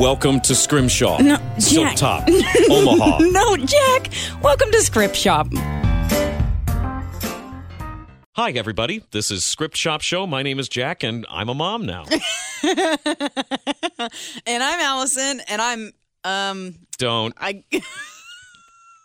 Welcome to Scrimshaw. No, Silk Jack. Top. Omaha. No, Jack! Welcome to Script Shop. Hi, everybody. This is Script Shop Show. My name is Jack, and I'm a mom now. And I'm Allison, and I'm, um, Don't. I.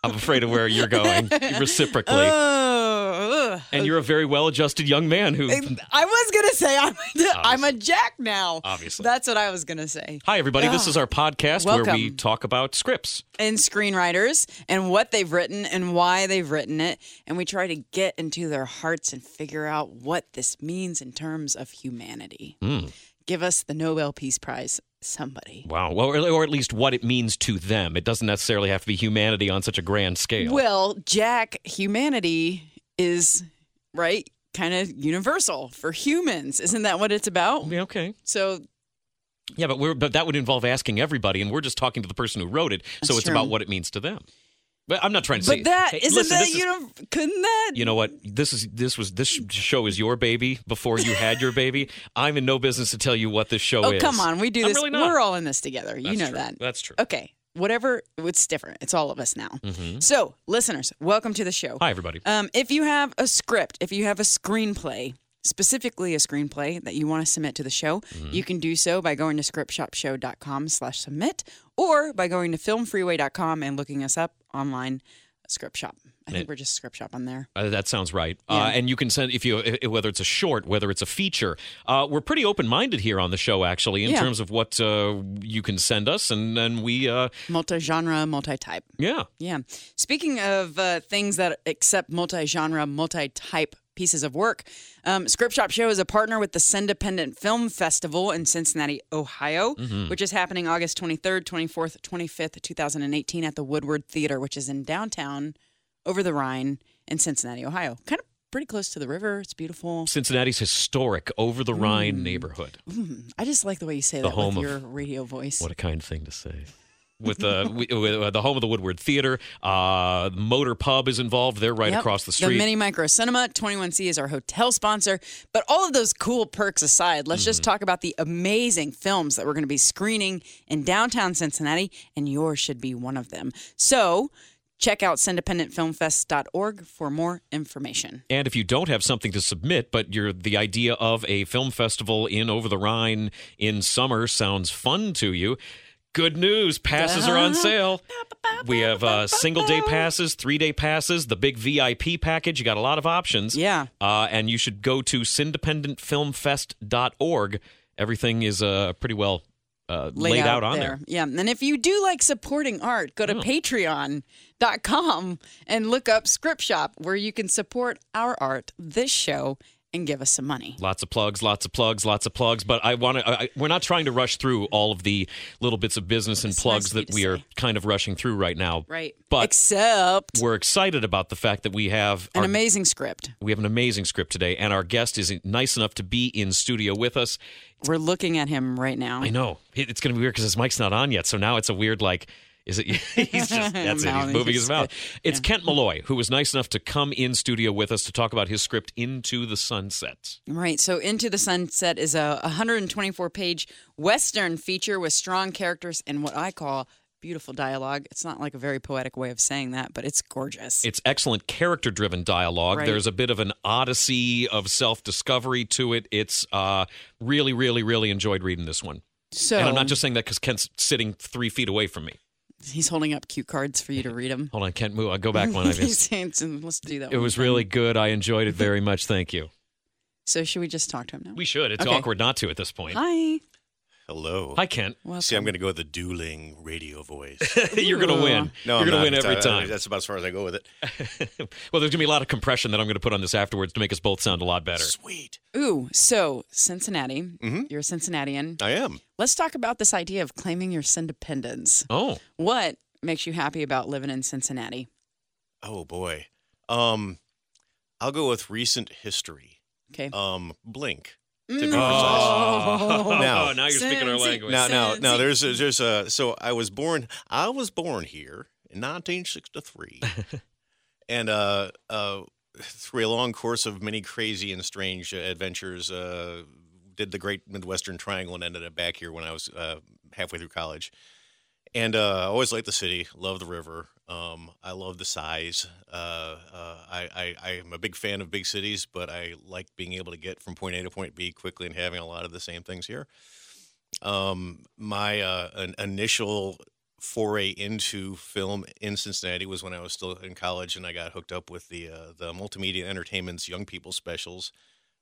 I'm afraid of where you're going reciprocally. Oh, ugh. and you're a very well adjusted young man who. I was gonna say I'm I'm a Jack now. Obviously. that's what I was gonna say. Hi, everybody. This is our podcast where we talk about scripts. And screenwriters and what they've written and why they've written it, and we try to get into their hearts and figure out what this means in terms of humanity. Hmm. Give us the Nobel Peace Prize, somebody. Wow. Well, or, or at least what it means to them. It doesn't necessarily have to be humanity on such a grand scale. Well, Jack, humanity is right, kind of universal for humans. Isn't that what it's about? Yeah, okay. So Yeah, but we're but that would involve asking everybody, and we're just talking to the person who wrote it, so it's true. about what it means to them. But I'm not trying to say. But that hey, not that this is- couldn't that You know what? This is this was this show is your baby before you had your baby. I'm in no business to tell you what this show is. Oh is. come on, we do I'm this. really. We're all in this together. you know true. that. That's true. Okay, whatever. It's different. It's all of us now. Mhm. So, listeners, welcome to the show. Hi, everybody. Um, if you have a script, if you have a screenplay, specifically a screenplay that you want to submit to the show, Mm-hmm. you can do so by going to scriptshopshow.com slash submit or by going to filmfreeway.com and looking us up online, Script Shop. I think And- we're just Script Shop on there. Uh, that sounds right. Yeah. Uh, and you can send if you i- whether it's a short, whether it's a feature. Uh, we're pretty open minded here on the show, actually, in Yeah. terms of what uh, you can send us, and then we, uh, Multi-genre, multi-type. yeah, Yeah. Speaking of uh, things that accept multi genre, multi type pieces of work, um, Script Shop Show is a partner with the Cindependent Film Festival in Cincinnati, Ohio, which is happening August 23rd, 24th, 25th, 2018 at the Woodward Theater, which is in downtown over the Rhine in Cincinnati, Ohio. Kind of pretty close to the river. It's beautiful. Cincinnati's historic over the Rhine neighborhood. Mm, I just like the way you say The that home with of- your radio voice. What a kind thing to say. With the with, uh, the home of the Woodward Theater, uh, MOTR Pub is involved. They're right Yep. across the street. The Mini Micro Cinema, 21C is our hotel sponsor. But all of those cool perks aside, let's Mm-hmm. just talk about the amazing films that we're going to be screening in downtown Cincinnati, and yours should be one of them. So check out cindependentfilmfest.org for more information. And if you don't have something to submit, but you're the idea of a film festival in over the Rhine in summer sounds fun to you, good news. Passes are on sale. We have uh, single day passes, three day passes, the big VIP package. You got a lot of options. Yeah. Uh, and you should go to cindependentfilmfest.org. Everything is uh, pretty well uh, laid, out, on there. Yeah. And if you do like supporting art, go to Oh. patreon.com and look up Script Shop, where you can support our art, this show, and give us some money. Lots of plugs, lots of plugs, lots of plugs. But I want to. We're not trying to rush through all of the little bits of business and It's plugs nice that we are kind of rushing through right now. Right. But Except we're excited about the fact that we have an our- amazing script. we have an amazing script today, and our guest is nice enough to be in studio with us. We're looking at him right now. I know it's going to be weird because his mic's not on yet, so now it's a weird like. Is it? He's just that's it. He's moving his- mouth. It's Kent Malloy who was nice enough to come in studio with us to talk about his script "Into the Sunset." Right. So, Into the Sunset is a 124 page Western feature with strong characters and what I call beautiful dialogue. It's not like a very poetic way of saying that, but it's gorgeous. It's excellent character driven dialogue. Right. There's a bit of an odyssey of self discovery to it. It's uh, really, really, really enjoyed reading this one. so, And I'm not just saying that because Kent's sitting three feet away from me. He's holding up cue cards for you to read them. Hold on, can't move. I'll go back one. I missed. Let's do that. It one was really good. I enjoyed it very much. Thank you. So, should we just talk to him now? We should. It's Okay. awkward not to at this point. Hi. Hello. Hi, Kent. See, I'm going to go with the dueling radio voice. You're going to win. No, You're going to win every Uh, time. That's about as far as I go with it. well, there's going to be a lot of compression that I'm going to put on this afterwards to make us both sound a lot better. Sweet. Ooh, so Cincinnati. Mm-hmm. You're a Cincinnatian. I am. Let's talk about this idea of claiming your independence. Oh, What makes you happy about living in Cincinnati? Oh boy. Um, I'll go with recent history. Okay. Um, Blink. To Mm. be precise. oh. Now- now you're speaking our language. Now, now, now, there's a, there's a. So I was born. I was born here in 1963, and uh, uh, through a long course of many crazy and strange uh, adventures, uh, did the Great Midwestern Triangle and ended up back here when I was uh, halfway through college. And uh, I always liked the city, love the river. Um, I love the size. Uh, uh, I, I, I am a big fan of big cities, but I like being able to get from point A to point B quickly and having a lot of the same things here. Um, my uh, an initial foray into film in Cincinnati was when I was still in college, and I got hooked up with the uh, the multimedia entertainment's young people specials.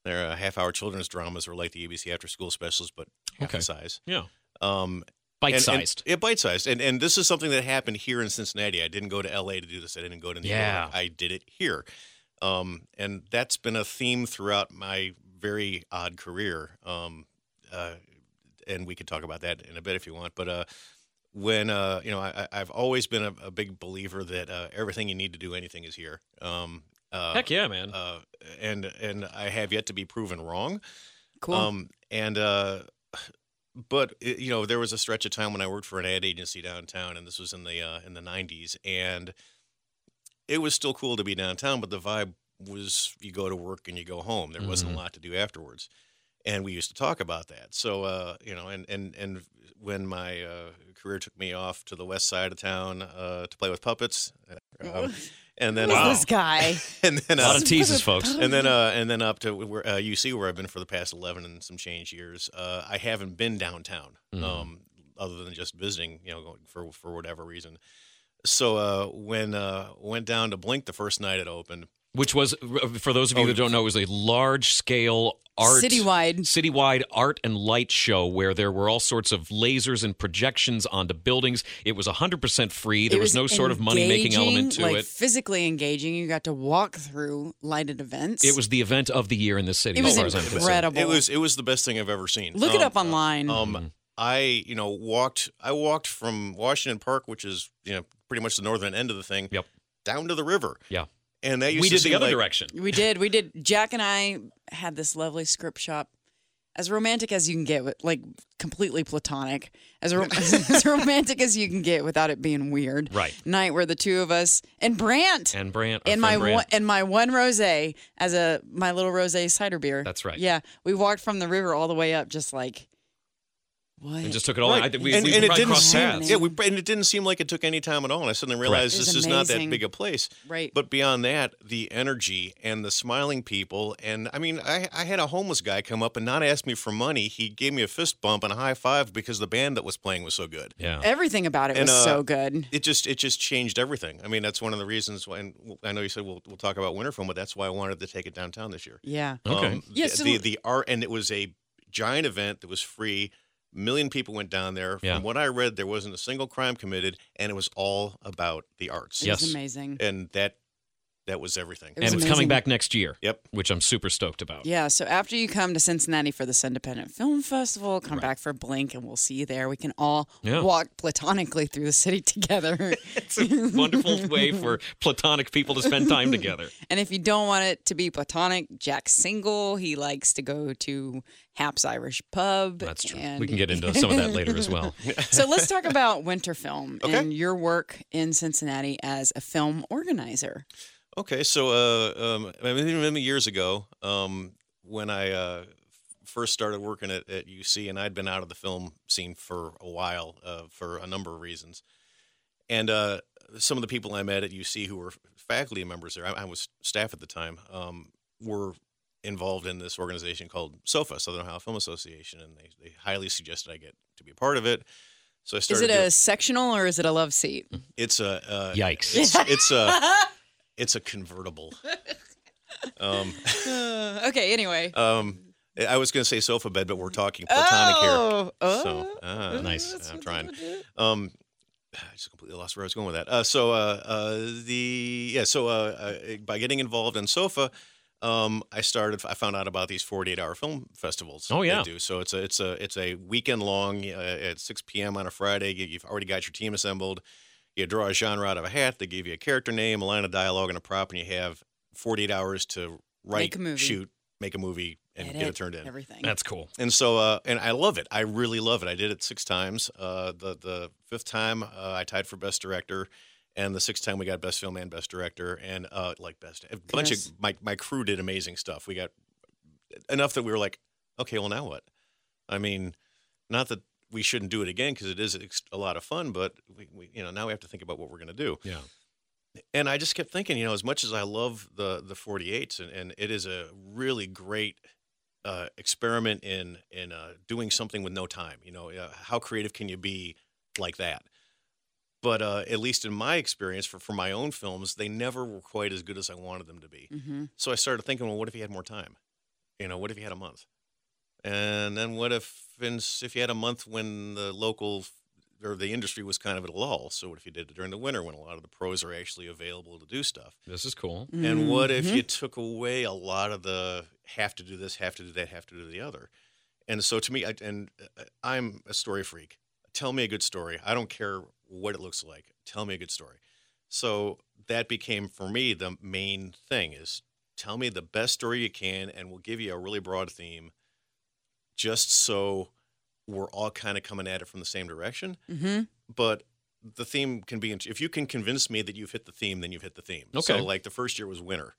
They're uh, half hour children's dramas, or like the ABC after school specials, but half Okay. the size. Yeah. Um, Bite sized. yeah, bite sized. And and this is something that happened here in Cincinnati. I didn't go to L.A. to do this. I didn't go to New Yeah. York. I did it here. Um, and that's been a theme throughout my very odd career. Um, uh, and we could talk about that in a bit if you want. But uh, when uh, you know, I, I- I've always been a, a big believer that uh, everything you need to do anything is here. Um, uh, Heck yeah, man. uh, and and I have yet to be proven wrong. Cool. Um, and uh, but it, you know, there was a stretch of time when I worked for an ad agency downtown, and this was in the uh, in the '90s, and it was still cool to be downtown, but the vibe was you go to work and you go home. There wasn't Mhm. a lot to do afterwards, and we used to talk about that. So uh, you know, and and and when my uh, career took me off to the west side of town uh, to play with puppets, uh, and then Who's uh, this guy? and then a uh, lot of teases, folks. and then uh, and then up to where, uh, UC where I've been for the past eleven and some change years. Uh, I haven't been downtown, Mhm. um, other than just visiting, you know, for for whatever reason. So uh, when uh, went down to Blink the first night it opened, Which was, for those of you Oh, that don't know, it was a large scale art Citywide. citywide art and light show where there were all sorts of lasers and projections onto buildings. It was 100% free. There It was, no sort of money making engaging, element to like it. Physically engaging. You got to walk through lighted events. It was the event of the year in the city, It was as I'm concerned. incredible. it was it was the best thing I've ever seen. Look it Um, up online. Um, I you know walked I walked from Washington Park, which is you know pretty much the northern end of the thing, Yep. down to the river. Yeah. And that used We to did the other like- direction. we did. We did. Jack and I had this lovely script shop. As romantic as you can get, with like completely platonic, as, ro- as romantic as you can get without it being weird. Right. Night where the two of us and Brant And Brant, our and my friend Brant. one, and my one rosé as a my little rosé cider beer. That's right. Yeah, we walked from the river all the way up, just like what? and just took it all. Right. I we, and, we and it didn't seem, paths. yeah, we, and it didn't seem like it took any time at all. And I suddenly realized It was this is not that big a place. right. But beyond that, the energy and the smiling people, and I mean, I, I had a homeless guy come up and not ask me for money. He gave me a fist bump and a high five because the band that was playing was so good. Yeah. Everything about it And, was uh, so good. It just it just changed everything. I mean, that's one of the reasons. Why, and I know you said we'll we'll talk about winter film, but that's why I wanted to take it downtown this year. Yeah. Okay. Um, Yeah, the, so- the the art, and it was a giant event that was free. Million people went down there. Yeah. From what I read, there wasn't a single crime committed, and it was all about the arts. It Yes. was amazing. And that that was everything. It was and it's coming back next year. Yep. Which I'm super stoked about. Yeah, so after you come to Cincinnati for this Independent Film Festival, come Right. back for Blink, and we'll see you there. We can all Yeah. walk platonically through the city together. It's a wonderful way for platonic people to spend time together. and if you don't want it to be platonic, Jack's single. He likes to go to Hap's Irish Pub. That's true. and- We can get into some of that later as well. so let's talk about winter film Okay. and your work in Cincinnati as a film organizer. Okay, so uh, um, many, many years ago, um, when I uh, first started working at, at UC, and I'd been out of the film scene for a while uh, for a number of reasons, and uh, some of the people I met at UC who were faculty members there, I, I was staff at the time, um, were involved in this organization called SOFA, Southern Ohio Film Association, and they, they highly suggested I get to be a part of it. So I started. Is started. it a doing- sectional or is it a love seat? it's a uh, Yikes. It's, it's a it's a convertible. Um, Uh, okay, anyway. um, I was going to say sofa bed, but we're talking platonic Oh, here. So, oh. ah, Nice. That's I'm trying. they would do. Um, I just completely lost where I was going with that. Uh, so uh, uh, the yeah, so uh, uh, by getting involved in Sofa, um, I started. I found out about these 48 hour film festivals. Oh, yeah. they do. So it's a it's a it's a weekend long uh, at 6 p.m. on a Friday. You've already got your team assembled. You draw a genre out of a hat. They give you a character name, a line of dialogue, and a prop, and you have 48 hours to write, Make shoot, make a movie, and get it turned in. Everything. That's cool. And so, uh, and I love it. I really love it. I did it six times. Uh, the the fifth time, uh, I tied for best director, and the sixth time we got best film and best director, and uh, like best a bunch Goodness. of my my crew did amazing stuff. We got enough that we were like, okay, well now what? I mean, not that we shouldn't do it again because it is a lot of fun, but we, we you know now we have to think about what we're going to do Yeah. and I just kept thinking, you know, as much as I love the the 48s, and, and it is a really great uh, experiment in in uh, doing something with no time. You know, uh, how creative can you be like that? But uh, at least in my experience, for for my own films, they never were quite as good as I wanted them to be. hmm So I started thinking, well, what if you had more time? You know, what if you had a month? And then what if in, if you had a month when the local or the industry was kind of at a lull? So what if you did it during the winter when a lot of the pros are actually available to do stuff? This is cool. And what if Mhm. you took away a lot of the have to do this, have to do that, have to do the other? And so to me, I, and uh, I'm a story freak. Tell me a good story. I don't care what it looks like. Tell me a good story. So that became for me the main thing is tell me the best story you can, and we'll give you a really broad theme, just so we're all kind of coming at it from the same direction. Hmm but the theme can be if you can convince me that you've hit the theme then you've hit the theme. Okay. so like the first year was winter.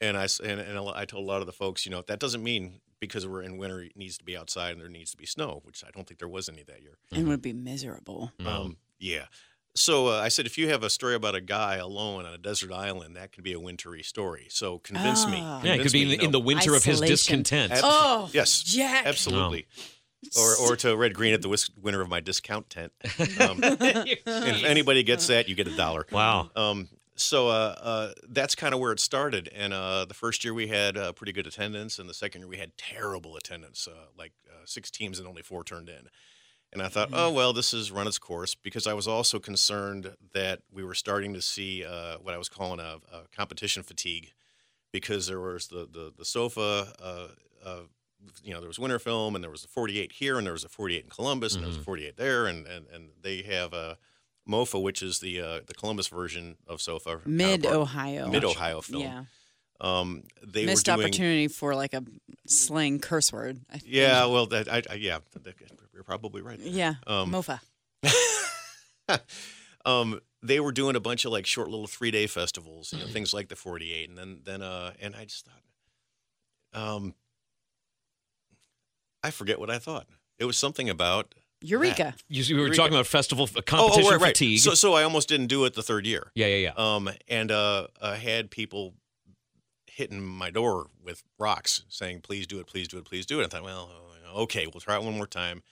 And i s- and, and i told a lot of the folks you know that doesn't mean because we're in winter it needs to be outside and there needs to be snow which i don't think there was any that year. And would be miserable. um, yeah so uh, i said if you have a story about a guy alone on a desert island that could be a wintry story so convince me Ah. yeah, it could be in, in no. the winter of his discontent. Ab- Oh, yes Jack. absolutely or, or to red green at the whis- winter of my discount tent um, and if anybody gets that you get a dollar wow. Um, so uh, uh, that's kind of where it started. And uh, the first year we had uh, pretty good attendance, and the second year we had terrible attendance, uh, like uh, six teams and only four turned in. And I thought, oh well, this has run its course because I was also concerned that we were starting to see uh, what I was calling a, a competition fatigue, because there was the the, the sofa. Uh, uh, you know, there was Winter Film, and there was a 48 here, and there was a 48 in Columbus, and there was a 48 there, and and, and they have a MOFA, which is the uh, the Columbus version of SOFA, Mid. Ohio. Mid Ohio film. Yeah. Um, they Missed were doing, opportunity for like a slang curse word. I think. Yeah, well, that I, I yeah, that- you're probably right. there. Yeah. Um, Mofa. um, they were doing a bunch of like short little three day festivals, you know, things like the 48, and then then uh, and I just thought, um, I forget what I thought. It was something about Eureka. You, you were Eureka. talking about festival f- oh, oh right, right. fatigue. So so I almost didn't do it the third year. yeah, yeah, yeah. Um, and uh, I had people hitting my door with rocks saying, please do it, please do it, please do it. I thought, well, okay, we'll try it one more time.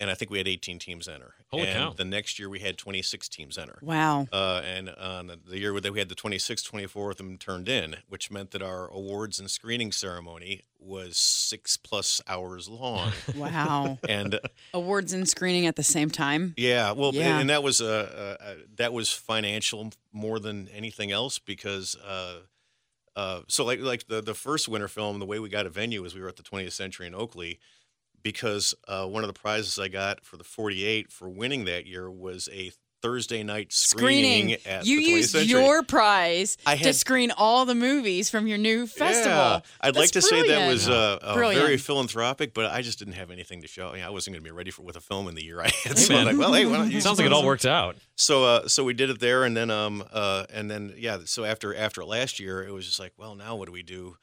And I think we had 18 teams enter. Holy and cow. the next year we had 26 teams enter. Wow. Uh, and on the- the year that we had the 26th, 24th of them turned in, which meant that our awards and screening ceremony was six plus hours long. Wow. and Awards and screening at the same time. yeah, well, Yeah. and that was uh, uh, uh, that was financial more than anything else because uh, uh, so like like the the first winter film, the way we got a venue is we were at the 20th Century in Oakley because uh, one of the prizes I got for the 48 for winning that year was a Thursday night screening, at you the 20th used your prize I to screen all the movies from your new festival. Yeah, I'd like That's to say that was uh, uh, very philanthropic, but I just didn't have anything to show. I wasn't going to be ready for with a film in the year I had. Hey, so I'm like, well, hey, why don't Sounds like it all worked out. So, uh, so we did it there, and then, um, uh, and then, yeah. So after after last year, it was just like, well, now what do we do?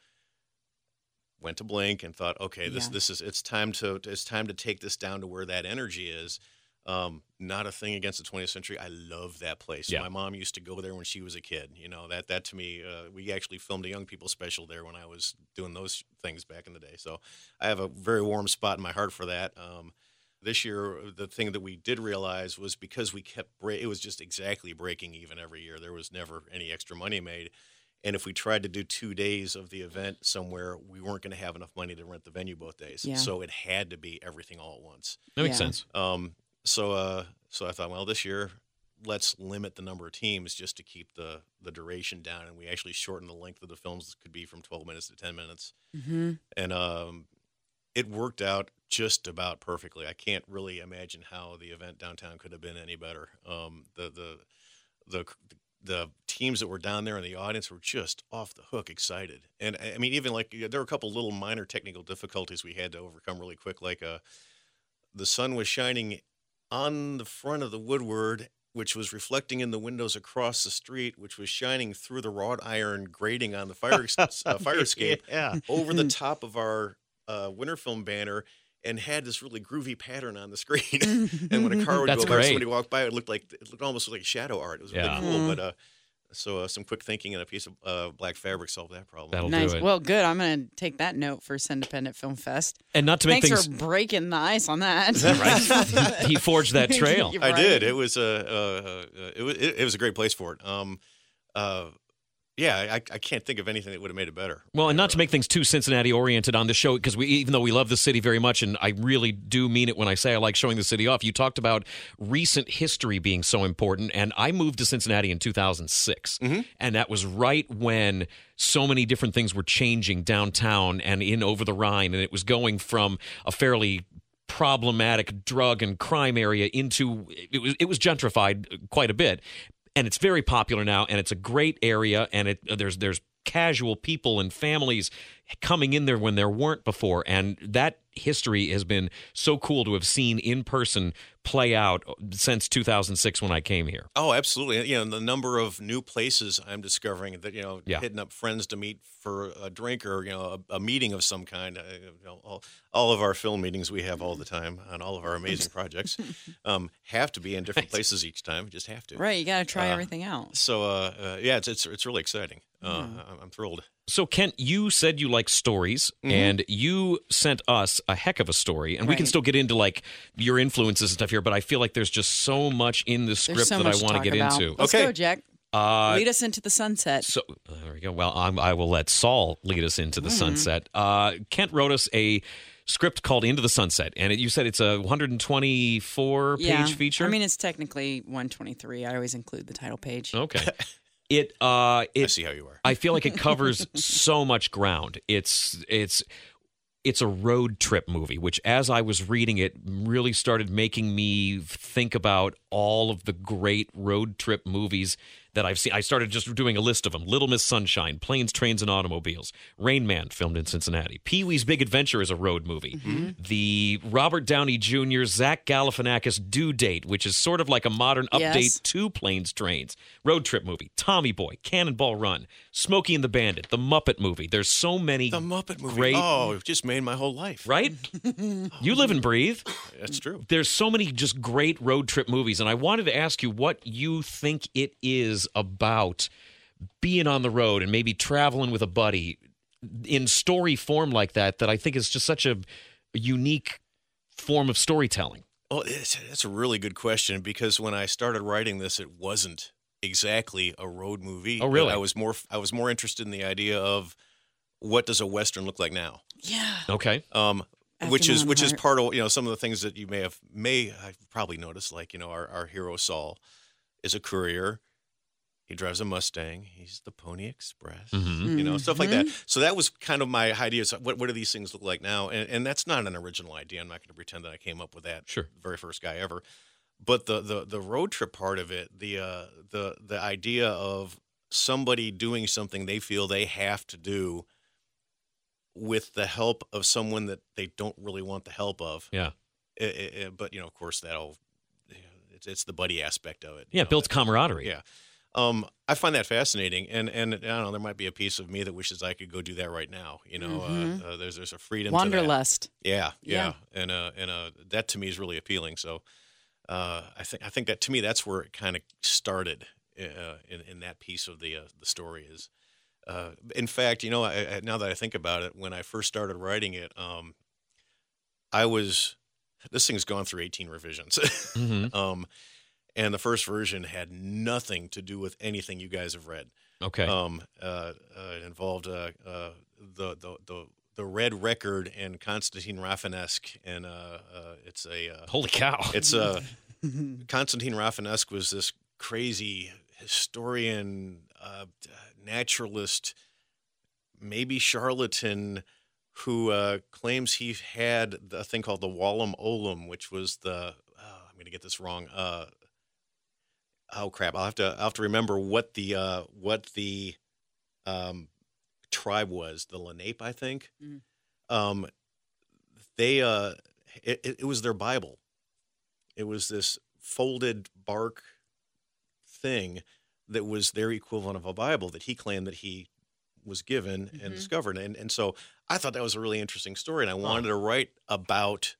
Went to Blink and thought, okay, this Yeah. this is it's time to it's time to take this down to where that energy is. Um, not a thing against the 20th century. I love that place. Yeah. My mom used to go there when she was a kid. You know that that to me, uh, we actually filmed a young people special there when I was doing those things back in the day. So I have a very warm spot in my heart for that. Um, this year, the thing that we did realize was because we kept break, it was just exactly breaking even every year. There was never any extra money made, And if we tried to do two days of the event somewhere, we weren't going to have enough money to rent the venue both days. Yeah. So it had to be everything all at once. That makes Yeah. sense. Um, so uh, so I thought, well, this year let's limit the number of teams just to keep the the duration down, and we actually shortened the length of the films. It Could be from 12 minutes to 10 minutes, Mm-hmm. and um, it worked out just about perfectly. I can't really imagine how the event downtown could have been any better. Um, the the the the teams that were down there in the audience were just off the hook excited, and I I mean, even like there were a couple little minor technical difficulties we had to overcome really quick, like uh, the sun was shining on the front of the Woodward, which was reflecting in the windows across the street, which was shining through the wrought iron grating on the fire uh, fire escape Yeah. over the top of our uh, winter film banner and had this really groovy pattern on the screen. and when a car would That's go by, great. somebody walked by, it looked like it looked almost like shadow art. It was Yeah. really cool. But uh, so uh, some quick thinking and a piece of uh, black fabric solved that problem. That'll Nice. do it. Well, good. I'm going to take that note for Independent Film Fest. and not to make Thanks things for breaking the ice on that. right, he forged that trail. You're I right. did. It was a uh, uh, it was it, it was a great place for it. Um, uh, yeah, I, I can't think of anything that would have made it better. Well, and not to uh, make things too Cincinnati oriented on the show, because we, even though we love the city very much, and I really do mean it when I say I like showing the city off. You talked about recent history being so important, and I moved to Cincinnati in 2006, mm-hmm. and that was right when so many different things were changing downtown and in over the Rhine, and it was going from a fairly problematic drug and crime area into it was it was gentrified quite a bit and it's very popular now and it's a great area and it uh, there's there's casual people and families coming in there when there weren't before and that history has been so cool to have seen in person play out since 2006 when I came here. Oh, absolutely. You know, the number of new places I'm discovering that you know, Yeah. hitting up friends to meet for a drink or you know, a, a meeting of some kind. Uh, you know, all, all of our film meetings we have all the time on all of our amazing projects um, have to be in different places each time. Just have to. Right. You got to try Uh, everything out. So uh, uh, yeah, it's, it's it's really exciting. Uh, I'm, I'm thrilled. So Kent, you said you like stories and you sent us a heck of a story and we can still get into like your influences and stuff here but I feel like there's just so much in the script so that I want to get about. into. Let's Okay. go, Jack. Uh, Lead us into the sunset. So there we go. Well, I'm, I will let Saul lead us into the Mm-hmm. sunset. Uh, Kent wrote us a script called Into the Sunset, and it, you said it's a 124 page feature. I mean, it's technically 123. I always include the title page. okay. It uh, I see how you are. I feel like it covers so much ground. It's it's it's a road trip movie, which as I was reading it really started making me think about all of the great road trip movies that I've seen. I started just doing a list of them. Little Miss Sunshine, Planes, Trains and Automobiles, Rain Man filmed in Cincinnati. Pee-wee's Big Adventure is a road movie. Mm-hmm. Mm-hmm. The Robert Downey Jr. Zach Galifianakis Due Date, which is sort of like a modern Yes. update to Planes, Trains, road trip movie. Tommy Boy, Cannonball Run, Smokey and the Bandit, The Muppet Movie. There's so many The Muppet movie. great Oh, it just made my whole life. right? you live and breathe. That's true. There's so many just great road trip movies, and I wanted to ask you what you think it is about being on the road and maybe traveling with a buddy in story form like that. That I think is just such a unique form of storytelling. Oh, that's a really good question because when I started writing this, it wasn't exactly a road movie. Oh, really? I was more I was more interested in the idea of what does a western look like now, Yeah. Okay, um, After which is Mon which is part of you know some of the things that you may have may have probably noticed, like you know our our hero Saul is a courier. He drives a Mustang. He's the Pony Express. Mhm. You know stuff like that. So that was kind of my idea. So what what do these things look like now? And, and that's not an original idea. I'm not going to pretend that I came up with that. Sure. very first guy ever. But the the the road trip part of it, the uh, the the idea of somebody doing something they feel they have to do with the help of someone that they don't really want the help of. yeah, I- I- I- but you know, of course, that'll it's, it's the buddy aspect of it. yeah, know, builds that- camaraderie. yeah. Um, I find that fascinating, and and I don't know, there might be a piece of me that wishes I could go do that right now. You know, Mhm. uh, uh, there's there's a freedom. to that. Wanderlust. Yeah, Yeah. yeah, and uh, and uh, that to me is really appealing. So, uh, I think I think that to me that's where it kind of started uh, in in that piece of the uh, the story is. Uh, in fact, you know, I, I, now that I think about it, when I first started writing it, um, I was this thing's gone through 18 revisions. hmm um, and the first version had nothing to do with anything you guys have read. Okay. Um, uh, uh, it involved uh, uh, the, the the the Red Record and Constantine Rafinesque, and uh, uh, it's a uh, Holy cow. it's a Constantine Rafinesque was this crazy historian, uh, naturalist, maybe charlatan, who uh, claims he had a thing called the Walam Olum, which was the oh, I'm going to get this wrong. Uh, oh crap! I'll have to I'll have to remember what the uh, what the um, tribe was. The Lenape, I think. Mhm. Um, they uh, it it was their Bible. It was this folded bark thing that was their equivalent of a Bible that he claimed that he was given and Mhm. discovered. And and so I thought that was a really interesting story, and I wanted to write about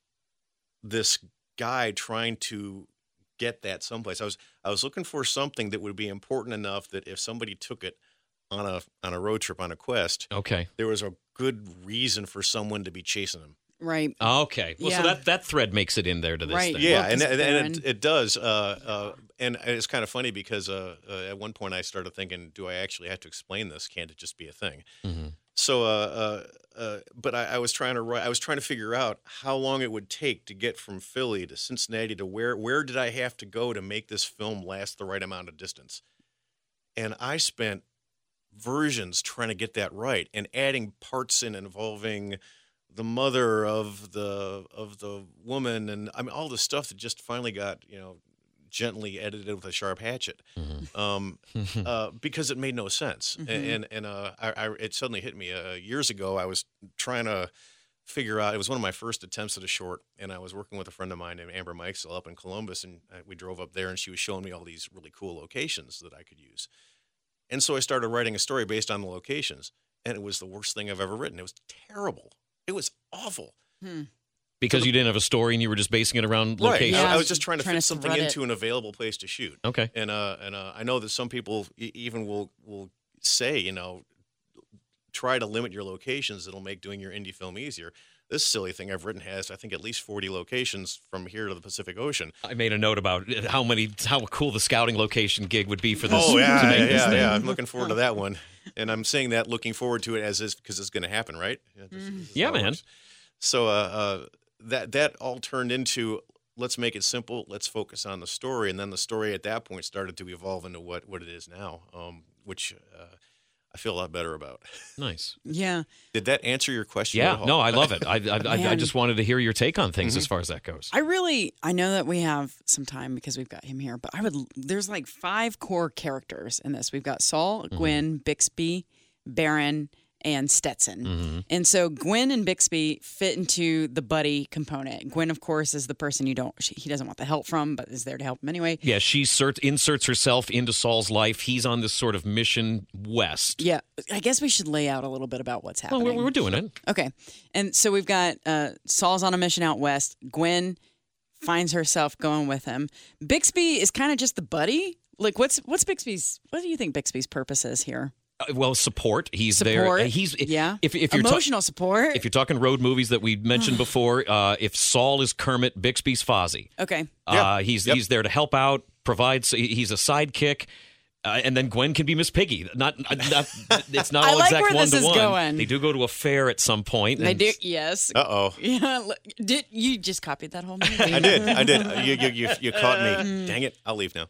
this guy trying to get that someplace. I was I was looking for something that would be important enough that if somebody took it on a on a road trip on a quest, Okay. there was a good reason for someone to be chasing them. Right. Okay. Well, Yeah. so that, that thread makes it in there to this Right. thing. Yeah, Well, and, and it, it does. Uh, uh, and it's kind of funny because uh, uh, at one point I started thinking, do I actually have to explain this? Can't it just be a thing? Mhm. So, uh, uh, uh, but I, I was trying to write. I was trying to figure out how long it would take to get from Philly to Cincinnati to where where did I have to go to make this film last the right amount of distance? And I spent versions trying to get that right and adding parts in involving the mother of the of the woman and I mean all the stuff that just finally got you know gently edited with a sharp hatchet. Mhm. um, uh, because it made no sense. Mhm. and and uh, I, I, it suddenly hit me uh, years ago I was trying to figure out it was one of my first attempts at a short and I was working with a friend of mine named Amber Mikesell up in Columbus and uh, we drove up there and she was showing me all these really cool locations that I could use. And so I started writing a story based on the locations and it was the worst thing I've ever written. It was terrible it was awful Hmm. Because you didn't have a story and you were just basing it around right location. Yeah. I, I was just trying to Trying fit to something thread it. into an available place to shoot Okay. and uh and uh, I know that some people e- even will will say you know try to limit your locations it'll make doing your indie film easier this silly thing I've written has I think at least 40 locations from here to the Pacific Ocean I made a note about how many, how cool the scouting location gig would be for this. oh yeah to yeah this yeah, yeah I'm looking forward to that one and I'm saying that looking forward to it as is because it's going to happen right yeah, this- this Yeah, man. works. so uh, uh that that all turned into let's make it simple let's focus on the story and then the story at that point started to evolve into what what it is now um which uh, I feel a lot better about. Nice. Yeah. Did that answer your question? Yeah. at all? No, I love it. I, I, I, I just wanted to hear your take on Mm-hmm. things as far as that goes. I really, I know that we have some time because we've got him here, but I would, there's like five core characters in this. We've got Saul, Gwen, Bixby, Baron, and Stetson. Mm-hmm. And so Gwen and Bixby fit into the buddy component. Gwen, of course, is the person you don't, she, he doesn't want the help from, but is there to help him anyway. Yeah, she inserts herself into Saul's life. He's on this sort of mission west. Yeah, I guess we should lay out a little bit about what's Well, happening. we're, we're doing it. Okay. And so we've got uh, Saul's on a mission out west. Gwen finds herself going with him. Bixby is kind of just the buddy. Like, what's what's Bixby's? What do you think Bixby's purpose is here? Uh, well, support. He's Support. there. He's yeah. If if you're ta- emotional support. if you're talking road movies that we mentioned before, uh, if Saul is Kermit, Bixby's Fozzie. okay. Uh, he's Yep. he's there to help out, provides. He's a sidekick. Uh, and then Gwen can be Miss Piggy. Not, not it's not all like exact one to one. They do go to a fair at some point. They and- do. Yes. Uh oh. Yeah. Did you just copied that whole movie? I did. I did. You, you, you, you caught Mm. me. Dang it. I'll leave now.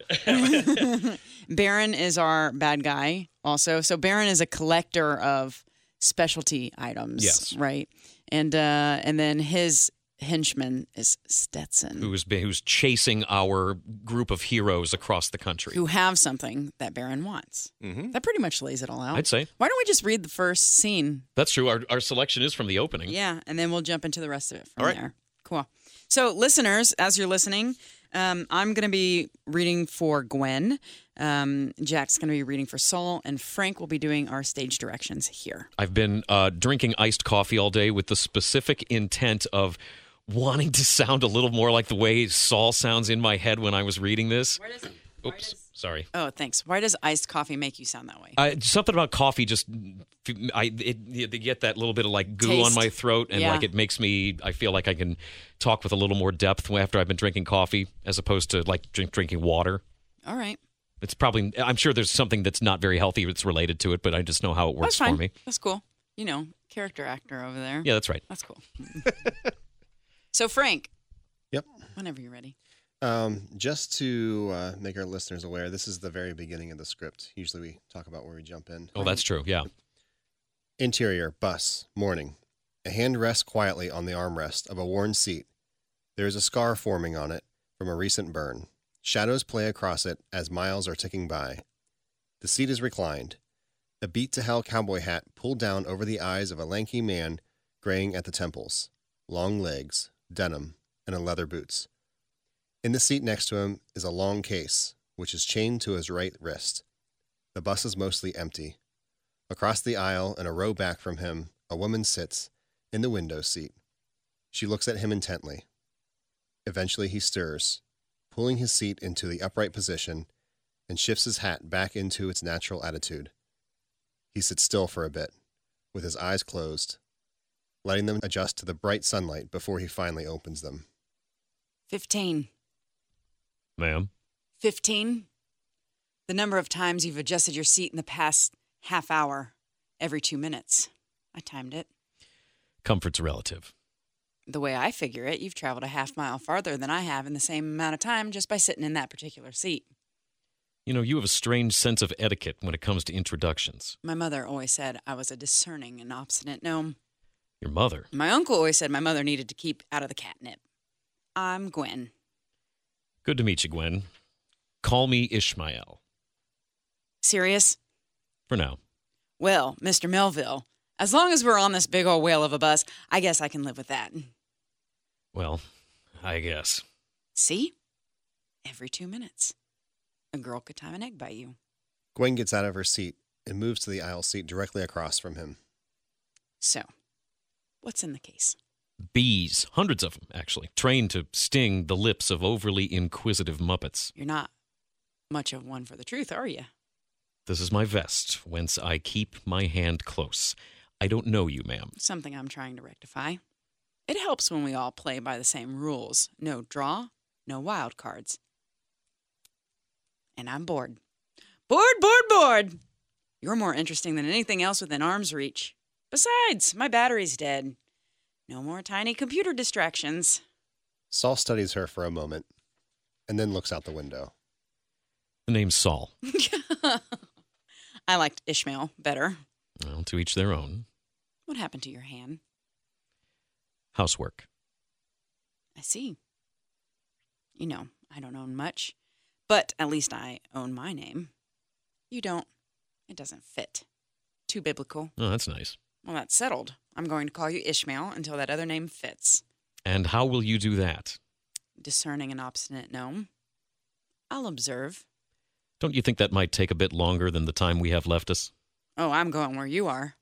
Baron is our bad guy also. So Baron is a collector of specialty items. Yes. Right. And uh, and then his henchman is Stetson. Who's been, who's chasing our group of heroes across the country? who have something that Baron wants. Mm-hmm. That pretty much lays it all out. I'd say Why don't we just read the first scene? that's true. Our our selection is from the opening. Yeah, and then we'll jump into the rest of it from All right. there. Cool. So, listeners, as you're listening, um, I'm going to be reading for Gwen. Um, Jack's going to be reading for Saul, and Frank will be doing our stage directions here. I've been uh, drinking iced coffee all day with the specific intent of wanting to sound a little more like the way Saul sounds in my head when I was reading this. Where does? Oops, sorry. Oh, thanks. Why does iced coffee make you sound that way? Uh, something about coffee just I it, you get that little bit of like goo on my throat and Yeah. like it makes me I feel like I can talk with a little more depth after I've been drinking coffee as opposed to like drink, drinking water. All right. It's probably. I'm sure there's something that's not very healthy that's related to it, but I just know how it works That's fine. for me. That's cool. You know, character actor over there. Yeah, that's right. That's cool. so, Frank, Yep. whenever you're ready. Um, just to uh, make our listeners aware, this is the very beginning of the script. Usually we talk about where we jump in. Oh, that's true. Yeah. Interior, bus, morning. A hand rests quietly on the armrest of a worn seat. There is a scar forming on it from a recent burn. Shadows play across it as miles are ticking by. The seat is reclined. A beat to hell cowboy hat pulled down over the eyes of a lanky man graying at the temples. Long legs, denim, and a leather boots. In the seat next to him is a long case, which is chained to his right wrist. The bus is mostly empty. Across the aisle and a row back from him, a woman sits in the window seat. She looks at him intently. Eventually, he stirs, pulling his seat into the upright position and shifts his hat back into its natural attitude. He sits still for a bit, with his eyes closed, letting them adjust to the bright sunlight before he finally opens them. 15. Ma'am. 15. The number of times you've adjusted your seat in the past half hour, every two minutes. I timed it. Comfort's relative. The way I figure it, you've traveled a half mile farther than I have in the same amount of time just by sitting in that particular seat. You know, you have a strange sense of etiquette when it comes to introductions. My mother always said I was a discerning and obstinate gnome. Your mother. My uncle always said my mother needed to keep out of the catnip. I'm Gwen. Good to meet you, Gwen. Call me Ishmael. Serious? For now. Well, Mr. Melville, as long as we're on this big old whale of a bus, I guess I can live with that. Well, I guess. See? Every two minutes, a girl could time an egg by you. Gwen gets out of her seat and moves to the aisle seat directly across from him. So, what's in the case? Bees, hundreds of them, actually, trained to sting the lips of overly inquisitive Muppets. You're not much of one for the truth, are you? This is my vest, whence I keep my hand close. I don't know you, ma'am. Something I'm trying to rectify. It helps when we all play by the same rules no draw, no wild cards. And I'm bored. Bored, bored, bored! You're more interesting than anything else within arm's reach. Besides, my battery's dead. No more tiny computer distractions. Saul studies her for a moment and then looks out the window. The name's Saul. I liked Ishmael better. Well, to each their own. What happened to your hand? Housework. I see. You know, I don't own much, but at least I own my name. You don't. It doesn't fit. Too biblical. Oh, that's nice. Well, that's settled. I'm going to call you Ishmael until that other name fits. And how will you do that? Discerning and obstinate gnome. I'll observe. Don't you think that might take a bit longer than the time we have left us? Oh, I'm going where you are.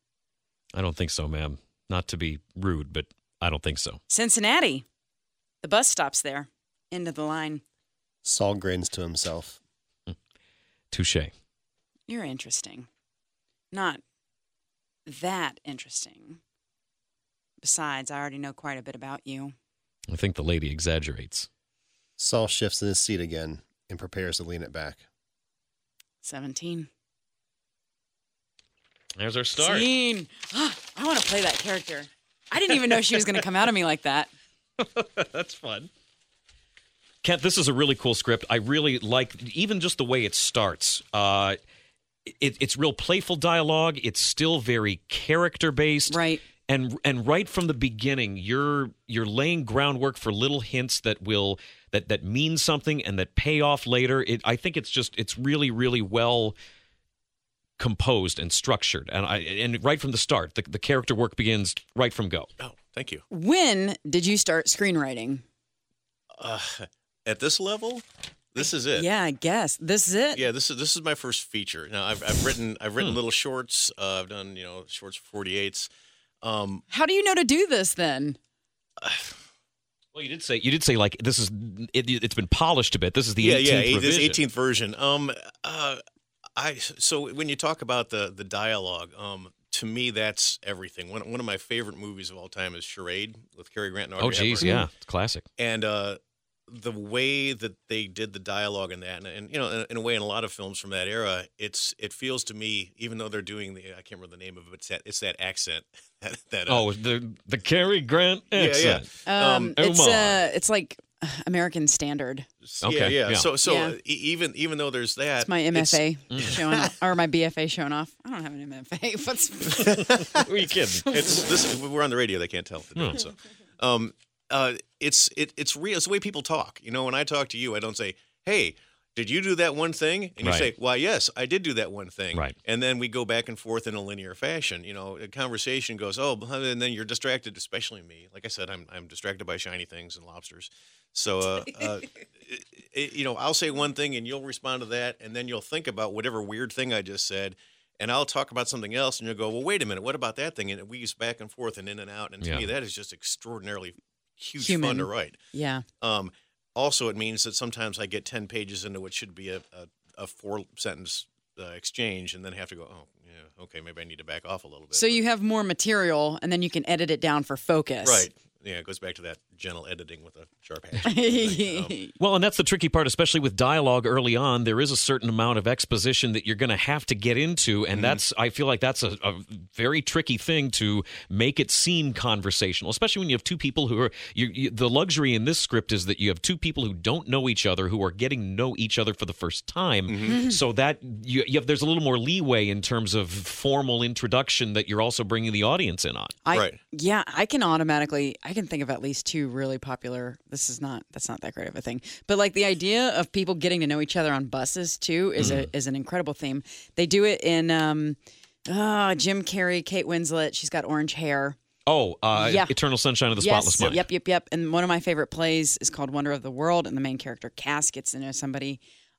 I don't think so, ma'am. Not to be rude, but I don't think so. Cincinnati. The bus stops there. End of the line. Saul grins to himself. Hmm. Touche. You're interesting. Not that interesting. Besides, I already know quite a bit about you. I think the lady exaggerates. Saul shifts in his seat again and prepares to lean it back. 17. There's our start. Scene. Ah, I want to play that character. I didn't even know she was going to come out of me like that. That's fun. Kent, this is a really cool script. I really like even just the way it starts. Uh, it, it's real playful dialogue. It's still very character based, Right. And and right from the beginning, you're you're laying groundwork for little hints that will that that mean something and that pay off later. It, I think it's just it's really really well composed and structured. And I and right from the start, the, the character work begins right from go. Oh, thank you. When did you start screenwriting? Uh, at this level, this is it. Yeah, I guess. This is it? Yeah, this is this is my first feature. Now I've, I've written I've Hmm. written little shorts. Uh, I've done you know shorts for 48s. Um, How do you know to do this then? Well, you did say you did say like this is it, it's been polished a bit. This is the yeah, 18th yeah, this 18th version. Um, uh, I so when you talk about the the dialogue, um, to me that's everything. One one of my favorite movies of all time is Charade with Cary Grant and Oh, Audrey geez, Hepburn. yeah, it's classic. And uh, the way that they did the dialogue in that, and, and you know, in, in a way, in a lot of films from that era, it's it feels to me, even though they're doing the I can't remember the name of it, but it's that it's that accent that, that uh, Oh, the the Cary Grant accent. yeah, yeah. accent. Um, oh it's my. uh, it's like uh, American Standard. S- Okay, Yeah, yeah. yeah. So, so Yeah. e- even even though there's that, It's my MFA Mm. showing or my BFA showing off. I don't have an MFA. What's Who are you kidding? It's this. We're on the radio. They can't tell. If they're doing so, um, uh, it's it, it's real. It's the way people talk. You know, when I talk to you, I don't say, "Hey, did you do that one thing?" And you Right. say, "Why, yes, I did do that one thing." Right. And then we go back and forth in a linear fashion. You know, a conversation goes, "Oh," and then you're distracted. Especially me. Like I said, I'm I'm distracted by shiny things and lobsters. So, uh, uh, it, it- you know, I'll say one thing and you'll respond to that, and then you'll think about whatever weird thing I just said, and I'll talk about something else, and you'll go, "Well, wait a minute, what about that thing?" And we use back and forth and in and out, and to Yeah. me, that is just extraordinarily huge Human. fun to write. yeah? Um, also, it means that sometimes I get ten pages into what should be a, a, a four sentence uh, exchange, and then have to go, "Oh, yeah, okay, maybe I need to back off a little bit." So But- you have more material, and then you can edit it down for focus. right? Yeah, it goes back to that gentle editing with a sharp hatchet. thing, um, Well, and that's the tricky part, especially with dialogue early on. There is a certain amount of exposition that you're going to have to get into, and mm-hmm. that's I feel like that's a, a very tricky thing to make it seem conversational, especially when you have two people who are. You, you, the luxury in this script is that you have two people who don't know each other, who are getting to know each other for the first time. Mm-hmm. Mm-hmm. So that you, you have, there's a little more leeway in terms of formal introduction that you're also bringing the audience in on. I, Right. Yeah, I can automatically. I can think of at least two really popular. This is not. That's not that great of a thing. But like the idea of people getting to know each other on buses too is Mm. a is an incredible theme. They do it in um, uh, Jim Carrey, Kate Winslet. She's got orange hair. Oh, uh, Yeah. Eternal Sunshine of the yes. Spotless Mind. Yep. Yep. Yep. And one of my favorite plays is called Wonder of the World, and the main character Cass gets to know somebody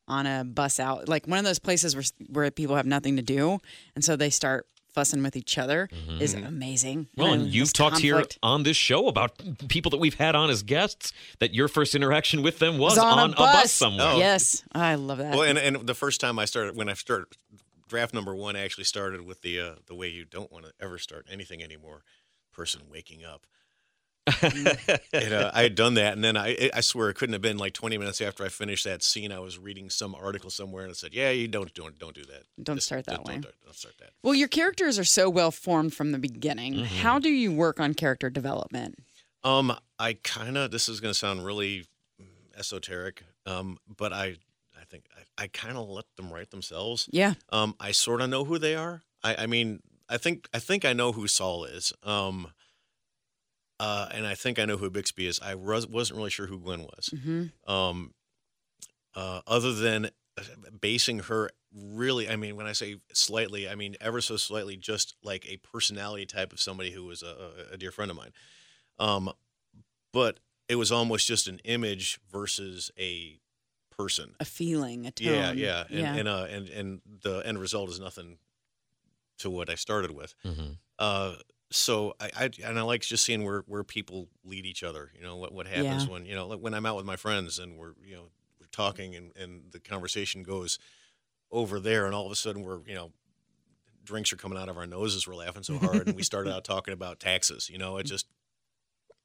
on a bus out, like one of those places where where people have nothing to do, and so they start fussing with each other. Is amazing. Mm-hmm. Well, and this you've talked conflict. here on this show about people that we've had on as guests that your first interaction with them was, was on, a bus somewhere. Oh. Yes, I love that. Well, and, and the first time I started, when I started, draft number one actually started with the uh, the way you don't want to ever start anything anymore. Person waking up. and, uh, I had done that, and then I I swear it couldn't have been like 20 minutes after I finished that scene. I was reading some article somewhere, and it said, "Yeah, you don't don't don't do that. Don't start that way." Don't, don't start that." well, your characters are so well formed from the beginning. Mm-hmm. How do you work on character development? Um, I kind of this is going to sound really esoteric, um, but I I think I, I kind of let them write themselves. Yeah, Um, I sort of know who they are. I, I mean, I think I think I know who Saul is. Um, uh, and I think I know who Bixby is. I was, wasn't really sure who Gwen was. hmm Um, uh, other than uh, basing her really, I mean, when I say slightly, I mean ever so slightly, just like a personality type of somebody who was a, a- a dear friend of mine. Um, but it was almost just an image versus a person. a feeling, a tone. Yeah, yeah, and yeah. and uh, and and the end result is nothing to what I started with. Mhm. Uh, so I, I and I like just seeing where where people lead each other. You know what what happens Yeah. when you know like when I'm out with my friends and we're you know we're talking and and the conversation goes over there and all of a sudden we're you know drinks are coming out of our noses we're laughing so hard and we started out talking about taxes you know it just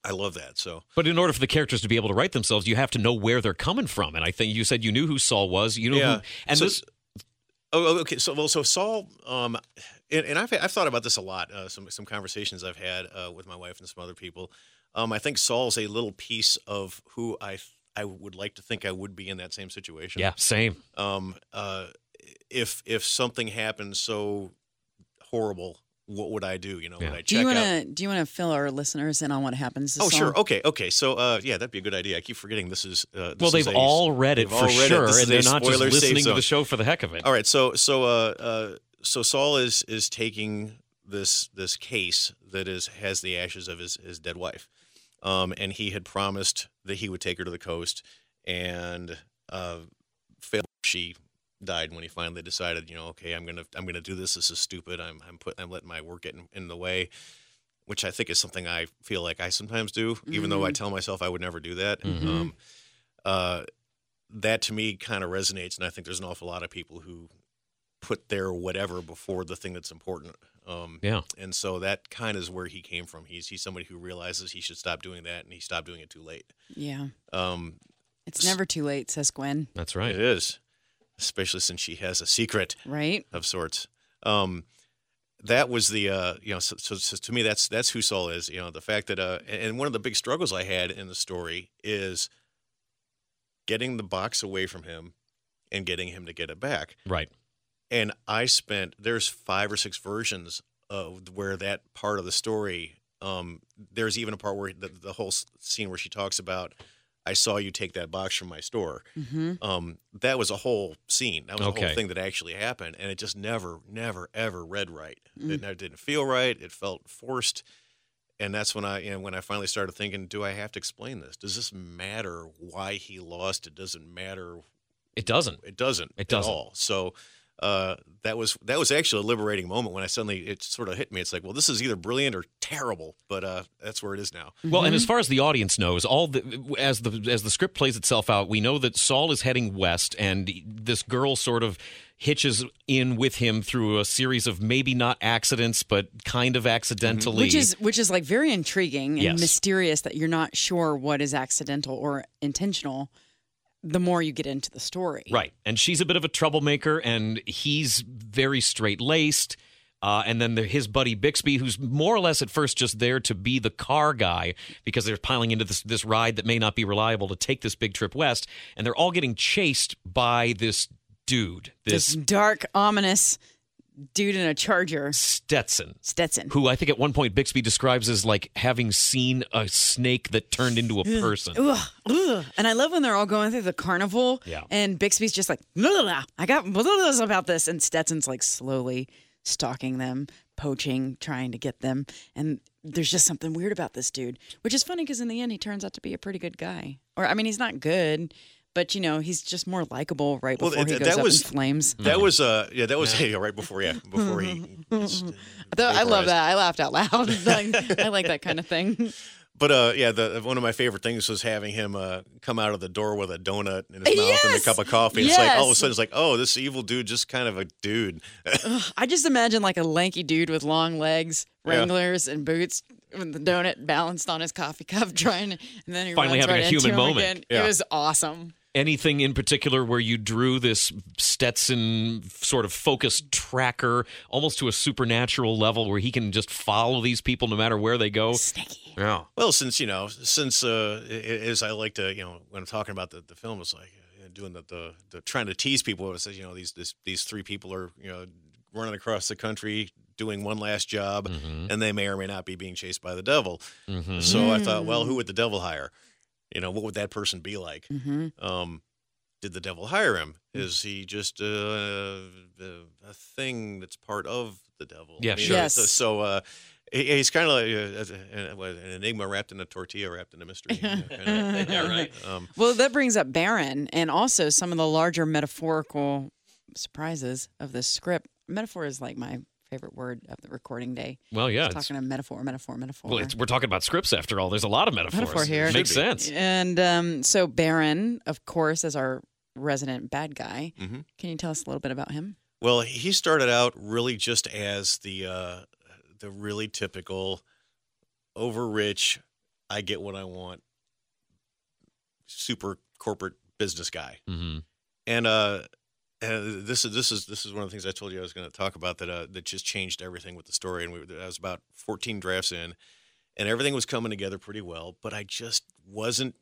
I love that so But in order for the characters to be able to write themselves, you have to know where they're coming from. And I think you said you knew who Saul was. You know Yeah. who, and So- this Oh, oh, okay. So, well, so Saul, um, and, and I've I've thought about this a lot. Uh, some some conversations I've had uh, with my wife and some other people. Um, I think Saul's a little piece of who I I would like to think I would be in that same situation. yeah, same. Um. Uh. If if something happened so horrible, what would I do? You know, Yeah. would I check do you want out? to do you want to fill our listeners in on what happens? to Oh, sure. Okay. Okay. So, uh, yeah, that'd be a good idea. I keep forgetting this is. Uh, this Well, is they've a- all read it for all read it. sure, This and they're not just spoiler safe listening to the show for the heck of it. All right, so so uh, uh, so Saul is is taking this this case that is has the ashes of his his dead wife, um, and he had promised that he would take her to the coast, and uh, failed. She died when he finally decided, you know, okay, I'm gonna I'm gonna do this. This is stupid. I'm I'm put I'm letting my work get in, in the way. Which I think is something I feel like I sometimes do, even though I tell myself I would never do that. Mhm. Um, uh, that to me kind of resonates, and I think there's an awful lot of people who put their whatever before the thing that's important. Um, Yeah. and so that kind of is where he came from. He's he's somebody who realizes he should stop doing that, and he stopped doing it too late. Yeah. Um, It's never too late, says Gwen. That's right. It is, especially since she has a secret Right? of sorts. Um, that was the uh, you know so, so, so to me that's that's who Saul is. You know the fact that uh, and one of the big struggles I had in the story is getting the box away from him and getting him to get it back. Right. And I spent there's five or six versions of where that part of the story. Um, there's even a part where the, the whole scene where she talks about, "I saw you take that box from my store." Mm-hmm. Um, that was a whole scene. That was a whole thing that actually happened, and it just never, never, ever read right. Mm. It never didn't feel right. It felt forced, and that's when I, you know, when I finally started thinking, do I have to explain this? Does this matter why he lost? It doesn't matter It doesn't. it doesn't It doesn't. at all. So uh, that was that was actually a liberating moment when I suddenly it sort of hit me. It's like, well, this is either brilliant or terrible, but uh, that's where it is now. Well, and Mm-hmm. as far as the audience knows, all the as the as the script plays itself out, we know that Saul is heading west, and this girl sort of hitches in with him through a series of maybe not accidents, but kind of accidentally. Which is which is like very intriguing and Yes. mysterious that you're not sure what is accidental or intentional the more you get into the story. Right. And she's a bit of a troublemaker, and he's very straight laced. Uh, and then there, his buddy Bixby, who's more or less at first just there to be the car guy because they're piling into this, this ride that may not be reliable to take this big trip west. And they're all getting chased by this dude, This this dark, ominous dude in a charger, Stetson, Stetson. who I think at one point Bixby describes as like having seen a snake that turned into a person. Ugh, ugh. And I love when they're all going through the carnival. Yeah. And Bixby's just like, blah, blah, blah. I got blah about this. And Stetson's like slowly stalking them, poaching, trying to get them. And there's just something weird about this dude, which is funny because in the end, he turns out to be a pretty good guy. Or, I mean, he's not good, but, you know, he's just more likable right Well, before he goes that up was- in flames. That was uh yeah that was yeah, right before yeah before he. Though I love that. I laughed out loud. Like, I like that kind of thing. But uh, yeah, the one of my favorite things was having him uh, come out of the door with a donut in his mouth and a cup of coffee. It's like all of a sudden it's like, oh, this evil dude, just kind of a dude. I just imagine like a lanky dude with long legs, Yeah. Wranglers, and boots with the donut balanced on his coffee cup, trying and then he Finally runs having right a human him moment. Again. Yeah. It was awesome. Anything in particular where you drew this Stetson sort of focused tracker almost to a supernatural level where he can just follow these people no matter where they go? Sneaky. Yeah. Well, since you know, since uh, i- i- as I like to, you know, when I'm talking about the, the film, it's like uh, doing the, the the trying to tease people. It says, you know, these this, these three people are, you know, running across the country doing one last job, Mm-hmm. and they may or may not be being chased by the devil. Mhm. So I thought, well, who would the devil hire? You know, what would that person be like? hmm Um, did the devil hire him? Is he just uh, a, a thing that's part of the devil? Yeah, sure. Yes. So, so uh, he- he's kind of like uh, an, an enigma wrapped in a tortilla, wrapped in a mystery. you know, kinda. Yeah, right. Um, Well, that brings up Baron and also some of the larger metaphorical surprises of this script. Metaphor is like my favorite word of the recording day. Well, yeah. It's, talking to metaphor, metaphor, metaphor. well, it's, we're talking about scripts after all. There's a lot of metaphors. Metaphor here. Makes be. sense. And um, so Baron, of course, as our resident bad guy. Mhm. Can you tell us a little bit about him? Well, he started out really just as the uh, the really typical over rich, I get what I want, super corporate business guy. hmm And uh, and this is this is this is one of the things I told you I was going to talk about that uh, that just changed everything with the story. And we, I was about 14 drafts in, and everything was coming together pretty well. But I just wasn't.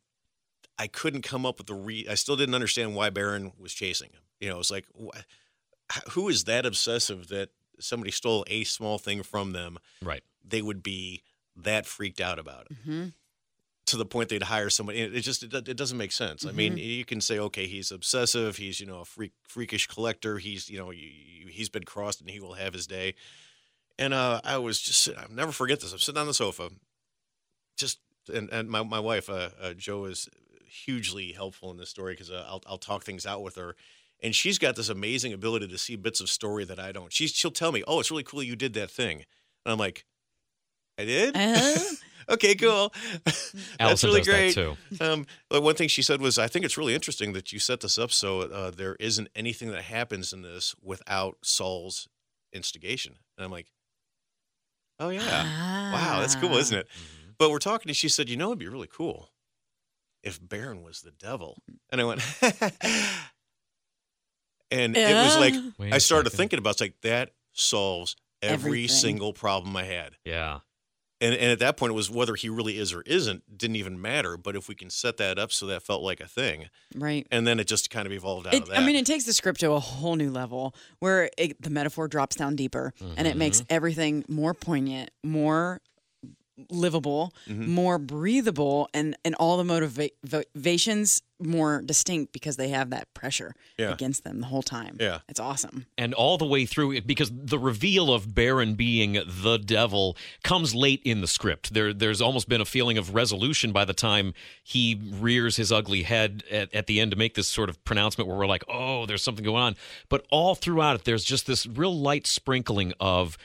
I couldn't come up with the re. I still didn't understand why Baron was chasing him. You know, it's like, wh- who is that obsessive that somebody stole a small thing from them? Right. They would be that freaked out about it hmm to the point they'd hire somebody. It it just it, it doesn't make sense. I mean, you can say, okay, he's obsessive. He's you know a freak, freakish collector. He's you know you- you- he's been crossed and he will have his day. And uh, I was just I'll never forget this. I'm sitting on the sofa, just and and my my wife uh, uh, Joe is hugely helpful in this story because uh, I'll I'll talk things out with her. And she's got this amazing ability to see bits of story that I don't. She's she'll tell me, "Oh, it's really cool you did that thing," and I'm like, "I did." Uh-huh. okay, cool. That's really does great. that too. Um, but one thing she said was, I think it's really interesting that you set this up so uh, there isn't anything that happens in this without Saul's instigation. And I'm like, oh, yeah. Wow, that's cool, isn't it? Mm-hmm. But we're talking, and she said, you know, it'd be really cool if Baron was the devil? And I went, and it was like Yeah. Wait I a started second. thinking about it's like that solves every Everything. single problem I had. Yeah. And and at that point, it was whether he really is or isn't didn't even matter. But if we can set that up so that felt like a thing, Right. and then it just kind of evolved out It, of that. I mean, it takes the script to a whole new level where it, the metaphor drops down deeper and it makes mm-hmm. everything more poignant, more livable, Mm-hmm. more breathable, and, and all the motivations more distinct because they have that pressure Yeah. against them the whole time. Yeah. It's awesome. and all the way through it because the reveal of Baron being the devil comes late in the script. There there's almost been a feeling of resolution by the time he rears his ugly head at, at the end to make this sort of pronouncement where we're like, "Oh, there's something going on." But all throughout it there's just this real light sprinkling of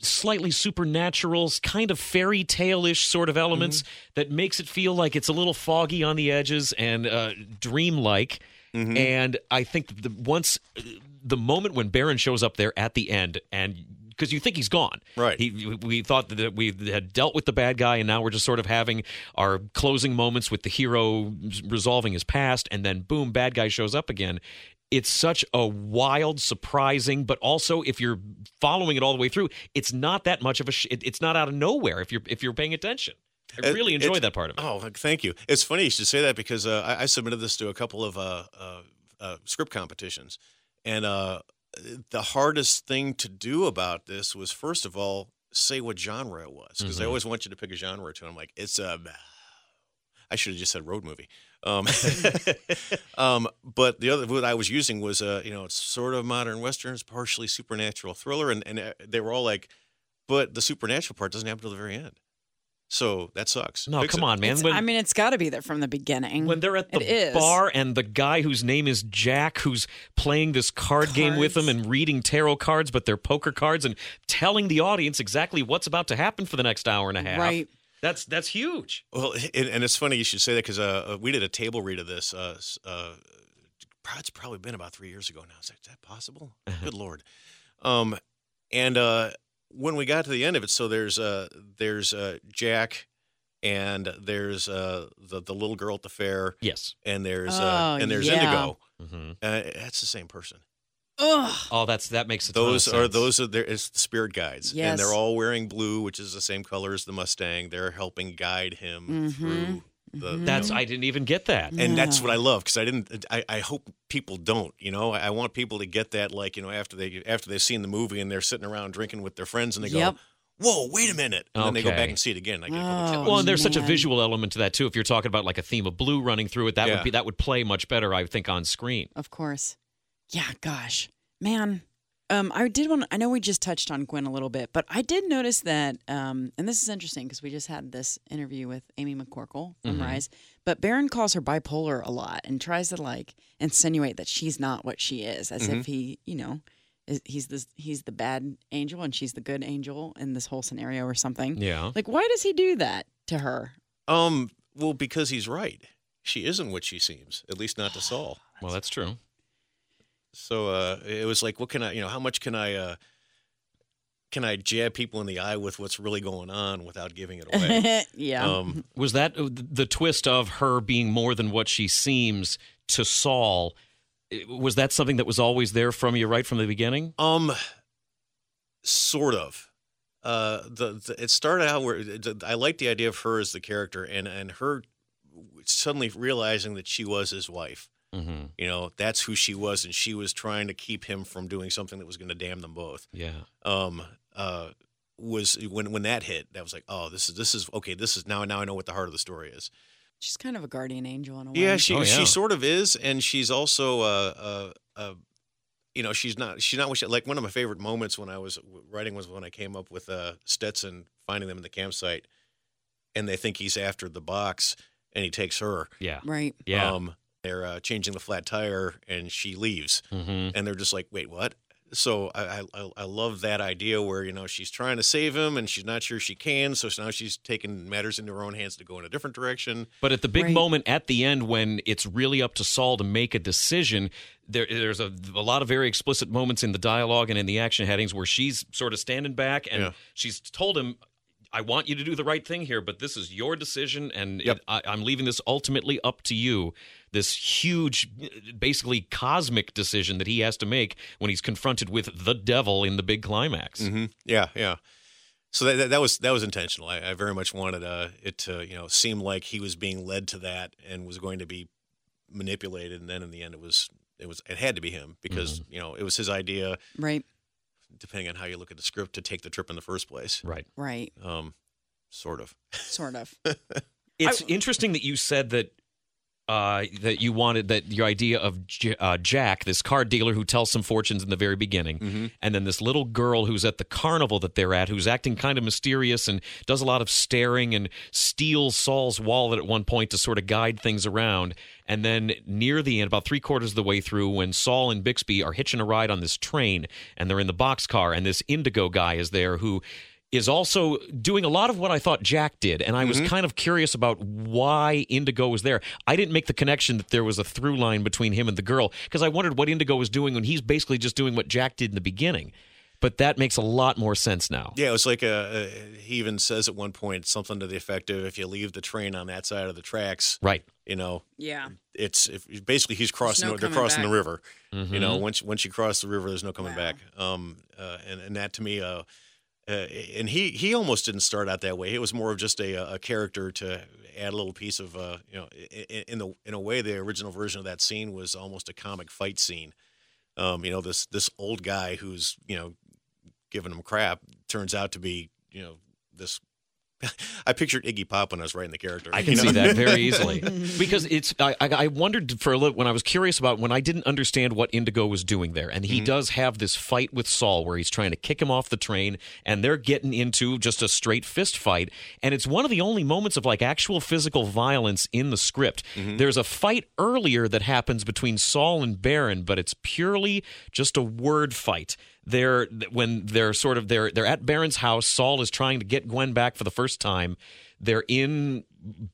slightly supernatural, kind of fairy tale-ish sort of elements mm-hmm. that makes it feel like it's a little foggy on the edges and uh, dreamlike. Mm-hmm. And I think the once uh, the moment when Baron shows up there at the end, and because you think he's gone, Right. He, we thought that we had dealt with the bad guy, and now we're just sort of having our closing moments with the hero resolving his past, and then boom, bad guy shows up again. It's such a wild, surprising, but also if you're following it all the way through, it's not that much of a. Sh- it, it's not out of nowhere if you're if you're paying attention. I really enjoyed that part of it. Oh, thank you. It's funny you should say that because uh, I, I submitted this to a couple of uh, uh, uh, script competitions, and uh, the hardest thing to do about this was first of all say what genre it was because they Mhm. always want you to pick a genre or two. I'm like, it's a. I should have just said road movie. Um, um, but the other what I was using was uh, you know it's sort of modern westerns, partially supernatural thriller, and and uh, they were all like, but the supernatural part doesn't happen till the very end. So that sucks. No, Fix come it. on, man. When- I mean, it's got to be there from the beginning. when they're at the It is. bar and the guy whose name is Jack, who's playing this card game with them and reading tarot cards, but they're poker cards, and telling the audience exactly what's about to happen for the next hour and a half. Right. That's that's huge. Well, and, and it's funny you should say that because uh, uh, we did a table read of this. Uh, uh, it's probably been about three years ago now. Is that, is that possible? Good lord! Um, and uh, when we got to the end of it, so there's uh, there's uh, Jack, and there's uh, the the little girl at the fair, Yes. and there's uh, Oh, and there's yeah. Indigo. hmm Uh, that's the same person. Ugh. Oh, that's that makes a ton of Those are those are their it's the spirit guides, and they're all wearing blue, which is the same color as the Mustang. They're helping guide him Mhm. through the. That's I didn't even get that. and that's what I love because I didn't. I, I hope people don't. You know, I, I want people to get that. Like you know, after they after they've seen the movie and they're sitting around drinking with their friends and they Yep. go, "Whoa, wait a minute!" And then they go back and see it again. I get a couple Oh. Well, and there's such a visual element to that too. If you're talking about like a theme of blue running through it, that Yeah. would be that would play much better, I think, on screen. Of course. Yeah, gosh. Man. Um, I did want I know we just touched on Gwen a little bit, but I did notice that um, and this is interesting because we just had this interview with Amy McCorkle from Mhm. Rise. But Baron calls her bipolar a lot and tries to like insinuate that she's not what she is, as Mm-hmm. if he, you know, is, he's the he's the bad angel and she's the good angel in this whole scenario or something. Yeah. Like, why does he do that to her? Um, well, because he's right. She isn't what she seems, at least not to Saul. Well, that's true. So uh, it was like, what can I? You know, how much can I? Uh, can I jab people in the eye with what's really going on without giving it away? yeah. um, Was that uh, the twist of her being more than what she seems to Saul? Was that something that was always there from you right from the beginning? Um, sort of. Uh, the, the it started out where the, I liked the idea of her as the character, and and her suddenly realizing that she was his wife. Mm-hmm. You know, that's who she was, and she was trying to keep him from doing something that was going to damn them both. Yeah. Um, uh, was when when that hit, that was like, oh, this is this is okay. This is now now I know what the heart of the story is. she's kind of a guardian angel in a way. Yeah, she Oh, yeah. she sort of is, and she's also uh, uh, uh, you know, she's not she's not what she, like one of my favorite moments when I was writing was when I came up with uh, Stetson finding them in the campsite, and they think he's after the box, and he takes her. Yeah. Right. Yeah. Um, they're uh, changing the flat tire, and she leaves, mm-hmm. and they're just like, wait, what? So I, I I love that idea where you know she's trying to save him and she's not sure she can, so now she's taking matters into her own hands to go in a different direction. But at the big Right. moment at the end when it's really up to Saul to make a decision, there, there's a, a lot of very explicit moments in the dialogue and in the action headings where she's sort of standing back and Yeah. she's told him, I want you to do the right thing here, but this is your decision, and Yep. it, I, I'm leaving this ultimately up to you. This huge, basically cosmic decision that he has to make when he's confronted with the devil in the big climax. hmm Yeah, yeah. So that, that, that was that was intentional. I, I very much wanted uh, it to you know seem like he was being led to that and was going to be manipulated, and then in the end it was it was it had to be him because you know it was his idea, Right. depending on how you look at the script, to take the trip in the first place. Right. Right. Um, sort of. Sort of. It's interesting that you said that uh, that you wanted that your idea of J- uh, Jack, this card dealer who tells some fortunes in the very beginning, and then this little girl who's at the carnival that they're at, who's acting kind of mysterious and does a lot of staring and steals Saul's wallet at one point to sort of guide things around. And then near the end, about three quarters of the way through, when Saul and Bixby are hitching a ride on this train and they're in the boxcar, and this Indigo guy is there who is also doing a lot of what I thought Jack did. And I was kind of curious about why Indigo was there. I didn't make the connection that there was a through line between him and the girl because I wondered what Indigo was doing when he's basically just doing what Jack did in the beginning. But that makes a lot more sense now. Yeah, it was like a, a, he even says at one point something to the effect of if you leave the train on that side of the tracks, Right. you know, Yeah. it's if, basically he's crossing. no they're crossing back. the river. Mm-hmm. You know, once once you cross the river, there's no coming Wow. back. Um, uh, and and that to me, uh, uh, and he he almost didn't start out that way. It was more of just a a character to add a little piece of uh, you know, in, in the in a way, the original version of that scene was almost a comic fight scene. Um, you know, this this old guy who's you know giving him crap turns out to be you know this. I pictured Iggy Pop when I was writing the character. I can you know? see that very easily because it's. I, I, I wondered for a little when I was curious about when I didn't understand what Indigo was doing there, and he mm-hmm. does have this fight with Saul where he's trying to kick him off the train, and they're getting into just a straight fist fight, and it's one of the only moments of like actual physical violence in the script. Mm-hmm. There's a fight earlier that happens between Saul and Baron, but it's purely just a word fight they're when they're sort of they're they're at Baron's house. Saul is trying to get Gwen back for the first time. They're in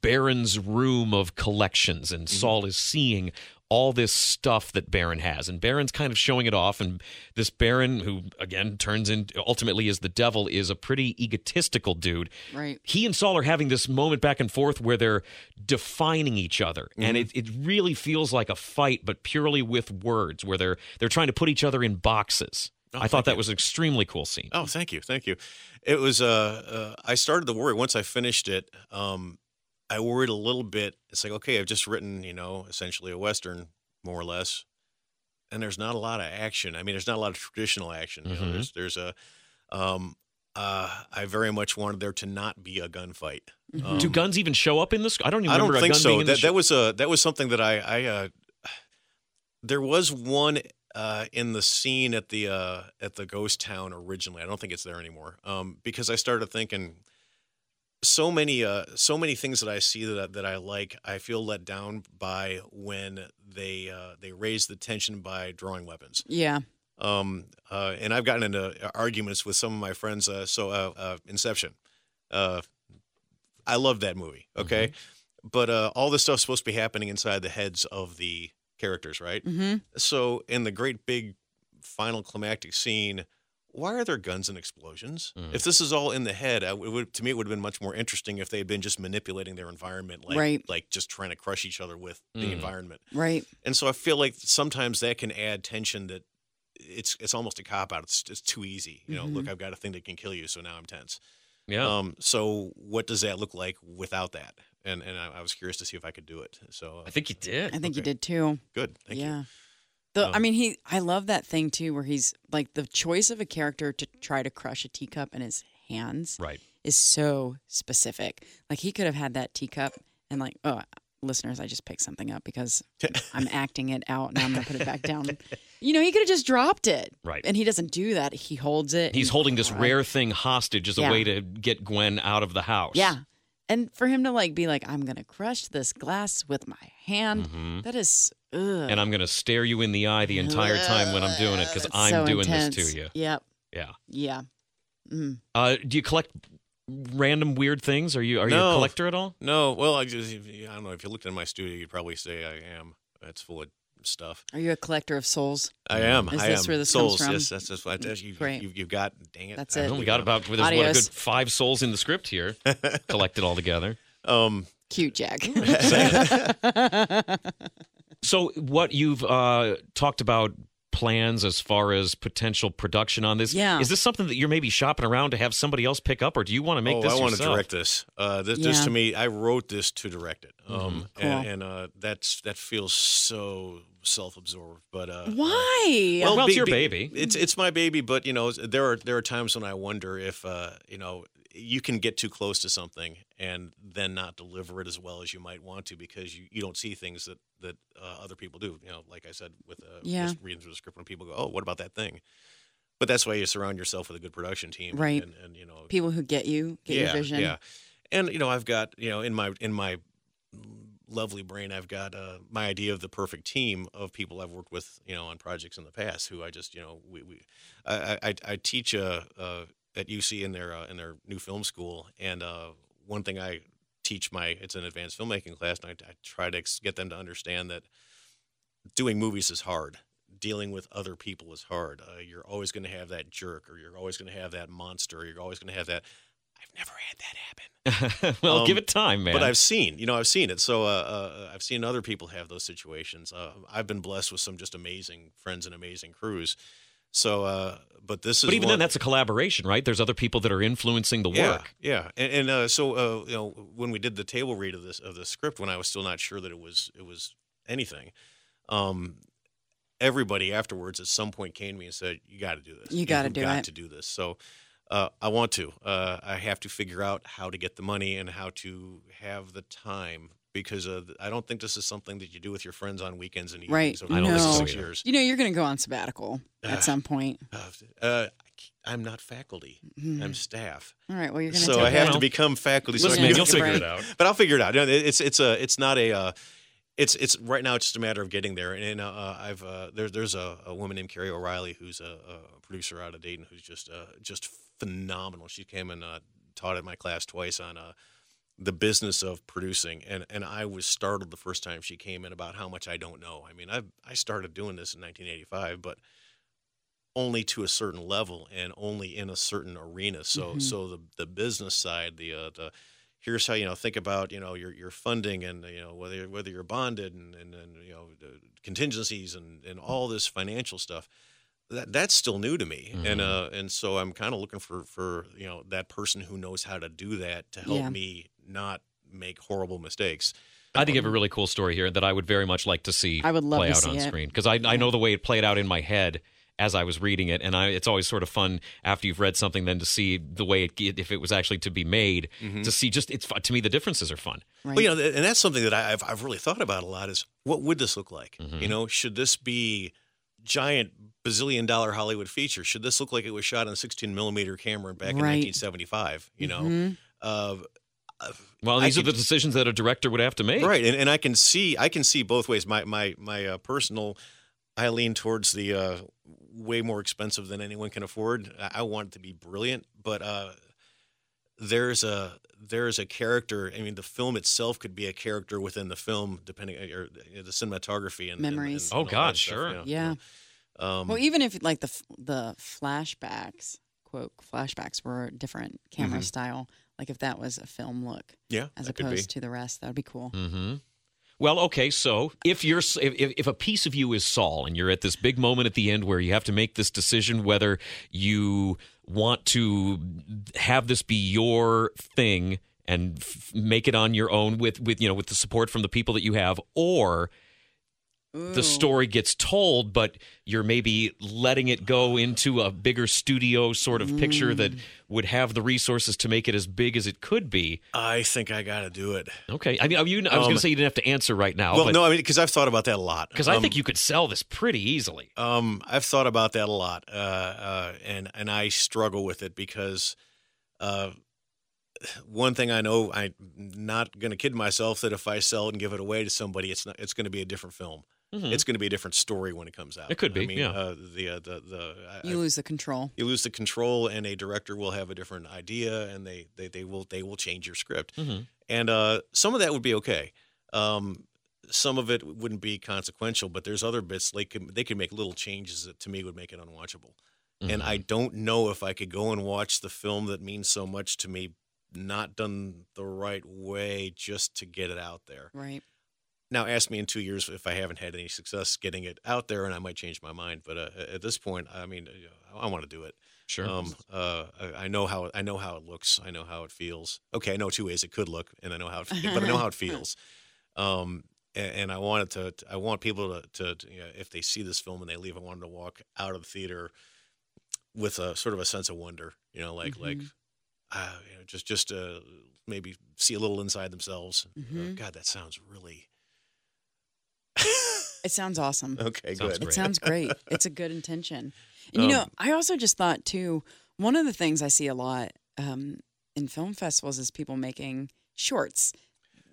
Baron's room of collections, and mm-hmm. Saul is seeing all this stuff that Baron has, and Baron's kind of showing it off. And this Baron, who again turns in ultimately is the devil, is a pretty egotistical dude. Right. He and Saul are having this moment back and forth where they're defining each other, and mm-hmm. it, it really feels like a fight, but purely with words, where they're they're trying to put each other in boxes. I thought that was an extremely cool scene. Oh, thank you, thank you. It was. Uh, uh, I started to worry once I finished it. Um, I worried a little bit. It's like, okay, I've just written, you know, essentially a western, more or less, and there's not a lot of action. I mean, there's not a lot of traditional action. You know, there's there's a. Um, uh, I very much wanted there to not be a gunfight. Um, Do guns even show up in this? I don't even I don't remember think a gun so. being That, show. that was a that was something that I I uh, there was one uh, in the scene at the uh, at the ghost town originally. I don't think it's there anymore. Um, because I started thinking so many uh, so many things that I see that I- that I like. I feel let down by when they uh, they raise the tension by drawing weapons. Yeah. Um, uh, and I've gotten into arguments with some of my friends. Uh, so, uh, uh, Inception. Uh, I love that movie. Okay, but uh, all this stuff's supposed to be happening inside the heads of the characters, right? Mm-hmm. So, in the great big final climactic scene, why are there guns and explosions? Mhm. If this is all in the head, I, would, to me, it would have been much more interesting if they had been just manipulating their environment, like Right. like just trying to crush each other with Mm. the environment. Right. And so I feel like sometimes that can add tension that it's it's almost a cop out. It's it's too easy. You know, look, I've got a thing that can kill you, so now I'm tense. Yeah. Um, so what does that look like without that? And and I, I was curious to see if I could do it. So uh, I think you did. I think you did too. good. Thank yeah. you. The, I Um, mean, he. I love that thing too, where he's like the choice of a character to try to crush a teacup in his hands Right. is so specific. Like he could have had that teacup and like, oh, listeners, I just picked something up because I'm acting it out. Now I'm gonna put it back down. You know, he could have just dropped it. Right. And he doesn't do that. He holds it. He's and- holding this rare thing hostage as a way to get Gwen out of the house. Yeah. And for him to like be like, I'm gonna crush this glass with my hand. Mhm. that is. Ugh. And I'm going to stare you in the eye the entire time when I'm doing it because I'm so doing intense. this to you. Yep. Yeah. Yeah. Mm. Uh, do you collect random weird things? Are you are you a collector at all? No, well, I just I don't know. If you looked in my studio, you'd probably say I am. It's full of stuff. Are you a collector of souls? I am. Is I this am. where this Souls. comes from? Yes, that's that's what you, Great. you, you've got. Dang it. That's I it. don't we think got I'm- about there's what, a good five souls in the script here, collected all together. Um, Cute, Jack. So, what you've uh, talked about plans as far as potential production on this? Yeah. Is this something that you're maybe shopping around to have somebody else pick up, or do you want to make this? oh, this I want to direct this. Uh, this, this to me, I wrote this to direct it. Um, Cool. and, and uh, that's that feels so self-absorbed. But uh, Why? Well, it's be- your be- baby. It's it's my baby, but you know there are there are times when I wonder if uh, you know you can get too close to something and then not deliver it as well as you might want to because you, you don't see things that that uh, other people do. You know, like I said with uh, Yeah. just reading through the script when people go, oh, what about that thing? But that's why you surround yourself with a good production team, Right. And, and you know, People who get you, get yeah, your vision. yeah. And you know, I've got you know in my in my lovely brain, I've got uh, my idea of the perfect team of people I've worked with, you know, on projects in the past. Who I just you know we, we I, I, I teach uh, uh, at UC in their uh, in their new film school, and uh, one thing I teach my it's an advanced filmmaking class, and I, I try to ex- get them to understand that doing movies is hard. Dealing with other people is hard. Uh, you're always going to have that jerk, or you're always going to have that monster. Or you're always going to have that. I've never had that happen. well, Um, give it time, man. But I've seen, you know, I've seen it. So uh, uh, I've seen other people have those situations. Uh, I've been blessed with some just amazing friends and amazing crews. So, uh, but this is. but even one, then, that's a collaboration, right? There's other people that are influencing the yeah, work. yeah. And, and uh, so, uh, you know, when we did the table read of this of the script, when I was still not sure that it was it was anything, um, everybody afterwards at some point came to me and said, "You got to do this. You gotta You've do got it." to do this." So. Uh, I want to. Uh, I have to figure out how to get the money and how to have the time because uh, I don't think this is something that you do with your friends on weekends and Right. evenings over I don't the think six years. You know, you're going to go on sabbatical Ah. at some point. Uh, I'm not faculty. Mhm. I'm staff. All right. Well, you're going to So I have a- to become faculty. so I Listen, can man, you'll Take a figure it out. but I'll figure it out. It's it's a it's not a uh, it's it's right now it's just a matter of getting there. And uh, uh, I've uh, there's there's a, a woman named Carrie O'Reilly who's a, a producer out of Dayton who's just uh, just phenomenal. She came and uh, taught at my class twice on uh, the business of producing, and and I was startled the first time she came in about how much I don't know. I mean, I I started doing this in 1985, but only to a certain level and only in a certain arena. So Mhm. so the the business side, the uh, the here's how you know think about you know your your funding and you know whether whether you're bonded and and, and you know the contingencies and and all this financial stuff. That that's still new to me, and Mhm. uh and so I'm kind of looking for for you know that person who knows how to do that to help Yeah. me not make horrible mistakes. I think you have a really cool story here that I would very much like to see I would love play to out see on it. screen because I, I know the way it played out in my head as I was reading it, and I, it's always sort of fun after you've read something then to see the way it if it was actually to be made Mm-hmm. to see just it's to me the differences are fun. Right. Well, you know, and that's something that I- I've I've really thought about a lot. Is what would this look like? Mhm. You know, should this be giant bazillion dollar Hollywood feature? Should this look like it was shot on a 16 millimeter camera back in 1975? You know, Mhm. uh, uh, Well, I these are the decisions that a director would have to make. right? And, and I can see I can see both ways. My my my uh, personal, I lean towards the uh, way more expensive than anyone can afford. I, I want it to be brilliant, but uh, there's a there's a character. I mean, the film itself could be a character within the film, depending or the cinematography and and- Memories. and Oh, God, that stuff, sure. you know, Yeah. you know. Um, Well, even if like the the flashbacks, quote flashbacks were different camera Mhm. style, like if that was a film look yeah, as that could be. opposed to the rest, that would be cool. Mm-hmm. Well, okay, so if you're if, if if a piece of you is Saul and you're at this big moment at the end where you have to make this decision whether you want to have this be your thing and f- make it on your own with with you know with the support from the people that you have or Ooh. the story gets told but you're maybe letting it go into a bigger studio sort of picture Mm. that would have the resources to make it as big as it could be I think I got to do it. okay i mean I, mean, I was Um, going to say you didn't have to answer right now Well, but no, I mean because I've thought about that a lot. because I Um, think you could sell this pretty easily. Um, I've thought about that a lot, uh, uh, and and I struggle with it because uh, one thing I know, I'm not going to kid myself that if I sell it and give it away to somebody, it's not, it's going to be a different film. Mhm. It's going to be a different story when it comes out. It could be. I be, mean, yeah. Uh, the uh, the the I- you I- lose the control. you lose the control, and a director will have a different idea, and they they, they will they will change your script Mhm. and uh, some of that would be okay. Um, some of it wouldn't be consequential, but there's other bits they could they could make little changes that to me would make it unwatchable. And I don't know if I could go and watch the film that means so much to me, not done the right way, just to get it out there. Right. Now, ask me in two years if I haven't had any success getting it out there, and I might change my mind. But uh, at this point, I mean, uh, I want to do it. Sure. Um, uh, I I know how I know how it looks. I know how it feels. Okay, I know two ways it could look, and I know how, it, but I know how it feels. Um, and, and I wanted to. I want people to, to, to you know, if they see this film and they leave, I want them to walk out of the theater with a sort of a sense of wonder. You know, like like, uh, you know, just just uh, maybe see a little inside themselves. Uh, God, that sounds really It sounds awesome. okay. Sounds good. great. It sounds great. It's a good intention. And you know, Um, I also just thought too, one of the things I see a lot um, in film festivals is people making shorts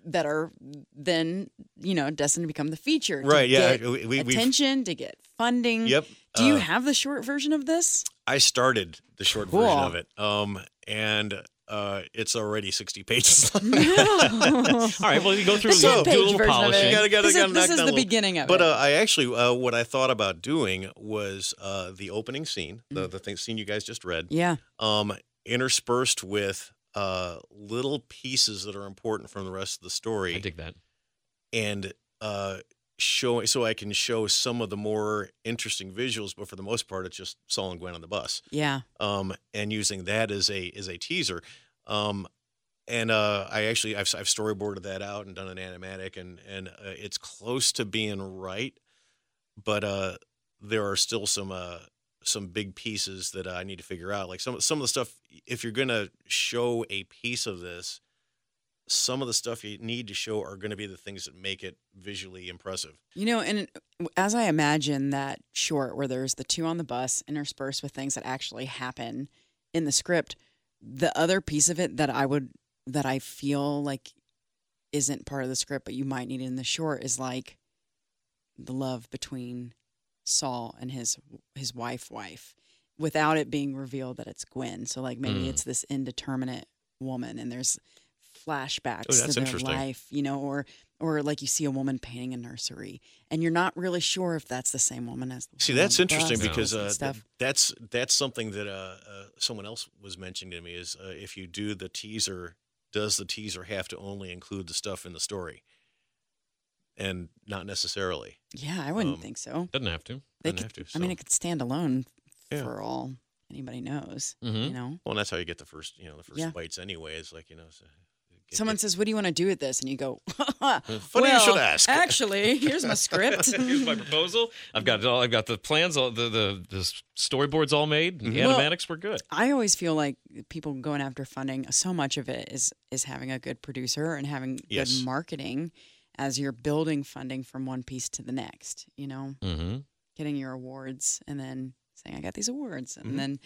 that are then, you know, destined to become the feature. to Right, yeah, get we- we- we've- attention, to get funding. Yep. Do you uh, have the short version of this? I started the short Cool. version of it, um, and uh, it's already sixty pages long. All right. Well, you go through The do a 10-page little version of polishing. it. gotta, gotta, This is- gotta this is the little- beginning of but it. But uh, I actually, uh, what I thought about doing was uh, the opening scene, the the thing, scene you guys just read, Yeah. um, interspersed with uh, little pieces that are important from the rest of the story. I dig that. and uh, showing so I can show some of the more interesting visuals, but for the most part, it's just Saul and Gwen on the bus, Yeah. um, and using that as a as a teaser. Um, and uh, I actually I've, I've storyboarded that out and done an animatic, and and uh, it's close to being right, but uh, there are still some uh, some big pieces that I need to figure out. Like some some of the stuff, if you're gonna show a piece of this, some of the stuff you need to show are going to be the things that make it visually impressive. You know, and as I imagine that short where there's the two on the bus interspersed with things that actually happen in the script, the other piece of it that I would that I feel like isn't part of the script but you might need in the short is like the love between Saul and his his wife wife without it being revealed that it's Gwen. So like maybe Mm. it's this indeterminate woman and there's flashbacks Oh, to their life, you know, or or like you see a woman painting a nursery and you're not really sure if that's the same woman as the See, that's interesting because uh, th- that's that's something that uh, uh, someone else was mentioning to me is uh, if you do the teaser, does the teaser have to only include the stuff in the story, and not necessarily? yeah, I wouldn't um, think so. Doesn't have to. They doesn't could, have to, I mean, it could stand alone Yeah. for all anybody knows. You Mhm. know, Well, and that's how you get the first, you know, the first Yeah. bites anyway. It's like you know, so someone get- says, "What do you want to do with this?" And you go, Funny well, you should ask. Actually, here's my script. Here's my proposal. I've got it all. I've got the plans. All the the, the storyboards all made. The Well- animatics were good. I always feel like people going after funding, so much of it is is having a good producer and having Yes. good marketing as you're building funding from one piece to the next. You know, Mm-hmm. getting your awards and then saying, "I got these awards," and Mhm. then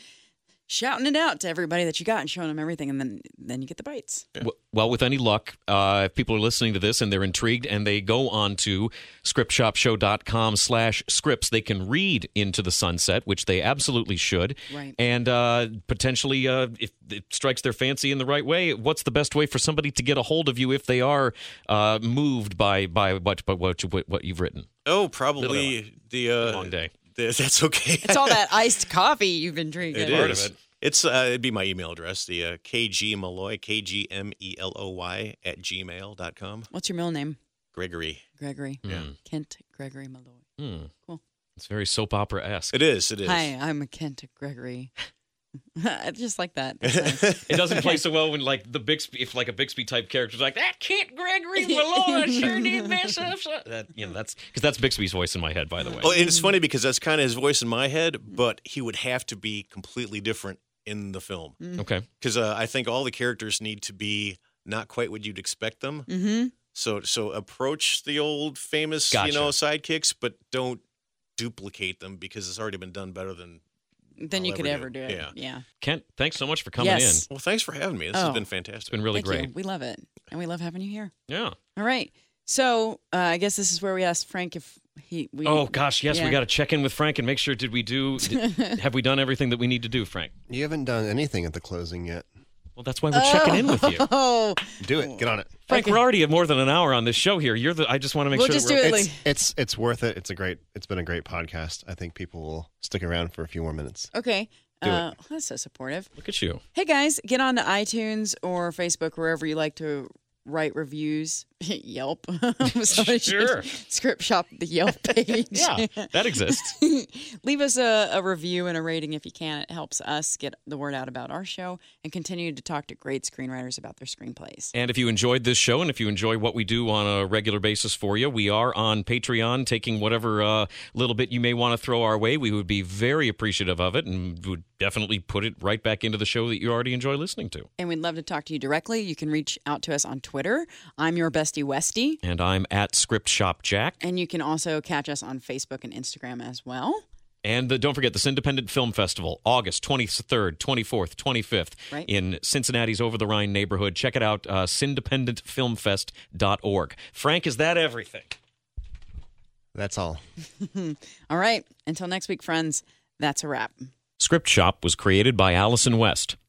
shouting it out to everybody that you got and showing them everything, and then then you get the bites. Well, with any luck, uh, if people are listening to this and they're intrigued and they go on to scriptshopshow.com slash scripts, they can read Into the Sunset, which they absolutely should. Right. And uh, potentially, uh, if it strikes their fancy in the right way, what's the best way for somebody to get a hold of you if they are uh, moved by by what, by what, you, what you've written? oh, probably the uh, Long day. The- that's okay. It's all that iced coffee you've been drinking. It Part of it. It's uh, it'd be my email address, the uh, KG Meloy, K G M E L O Y at gmail.com. What's your middle name? Gregory. Gregory. Yeah. Kent Gregory Meloy. Hmm. Cool. It's very soap opera esque. It is. It is. Hi, I'm Kent Gregory. I just like that. Nice. It doesn't play so well when like the Bixby, if like a Bixby type character's like that Kent Gregory Meloy sure did mess up. so-" That you know that's because that's Bixby's voice in my head, by the way. Well, and it's funny because that's kind of his voice in my head, but he would have to be completely different in the film Okay, because uh, I think all the characters need to be not quite what you'd expect them. mm-hmm. So so approach the old famous Gotcha. you know sidekicks, but don't duplicate them because it's already been done better than. Then I'll you could ever ever do. do it. Yeah. Yeah. Kent, thanks so much for coming Yes. Well, thanks for having me. This Oh. has been fantastic. It's been really Thank great. you. We love it. And we love having you here. Yeah. All right. So uh, I guess this is where we asked Frank if he. We, Oh gosh, yes, Yeah. we got to check in with Frank and make sure. Did we do? Did, have we done everything that we need to do, Frank? You haven't done anything at the closing yet. Well, that's why we're checking in with you. Oh, Do it. Get on it. Frank, Okay. we're already at more than an hour on this show here. You're the. I just want to make We'll sure just that do we're, it It's, like- it's it's worth it. It's a great. It's been a great podcast. I think people will stick around for a few more minutes. Okay. Do it. Uh, that's so supportive. Look at you. Hey guys, get on to iTunes or Facebook, wherever you like to write reviews. Yelp. Sure. Script shop the Yelp page. Yeah, that exists. Leave us a, a review and a rating if you can. It helps us get the word out about our show and continue to talk to great screenwriters about their screenplays. And if you enjoyed this show and if you enjoy what we do on a regular basis for you, we are on Patreon taking whatever uh, little bit you may want to throw our way. We would be very appreciative of it and would definitely put it right back into the show that you already enjoy listening to. And we'd love to talk to you directly. You can reach out to us on Twitter. I'm your bestie Westy. And I'm at Script Shop Jack. And you can also catch us on Facebook and Instagram as well. And uh, don't forget Cindependent Film Festival, August 23rd, 24th, 25th Right. in Cincinnati's Over the Rhine neighborhood. Check it out, uh, cindependentfilmfest.org. Frank, is that everything? That's all. All right. Until next week, friends, that's a wrap. Script Shop was created by Allison West,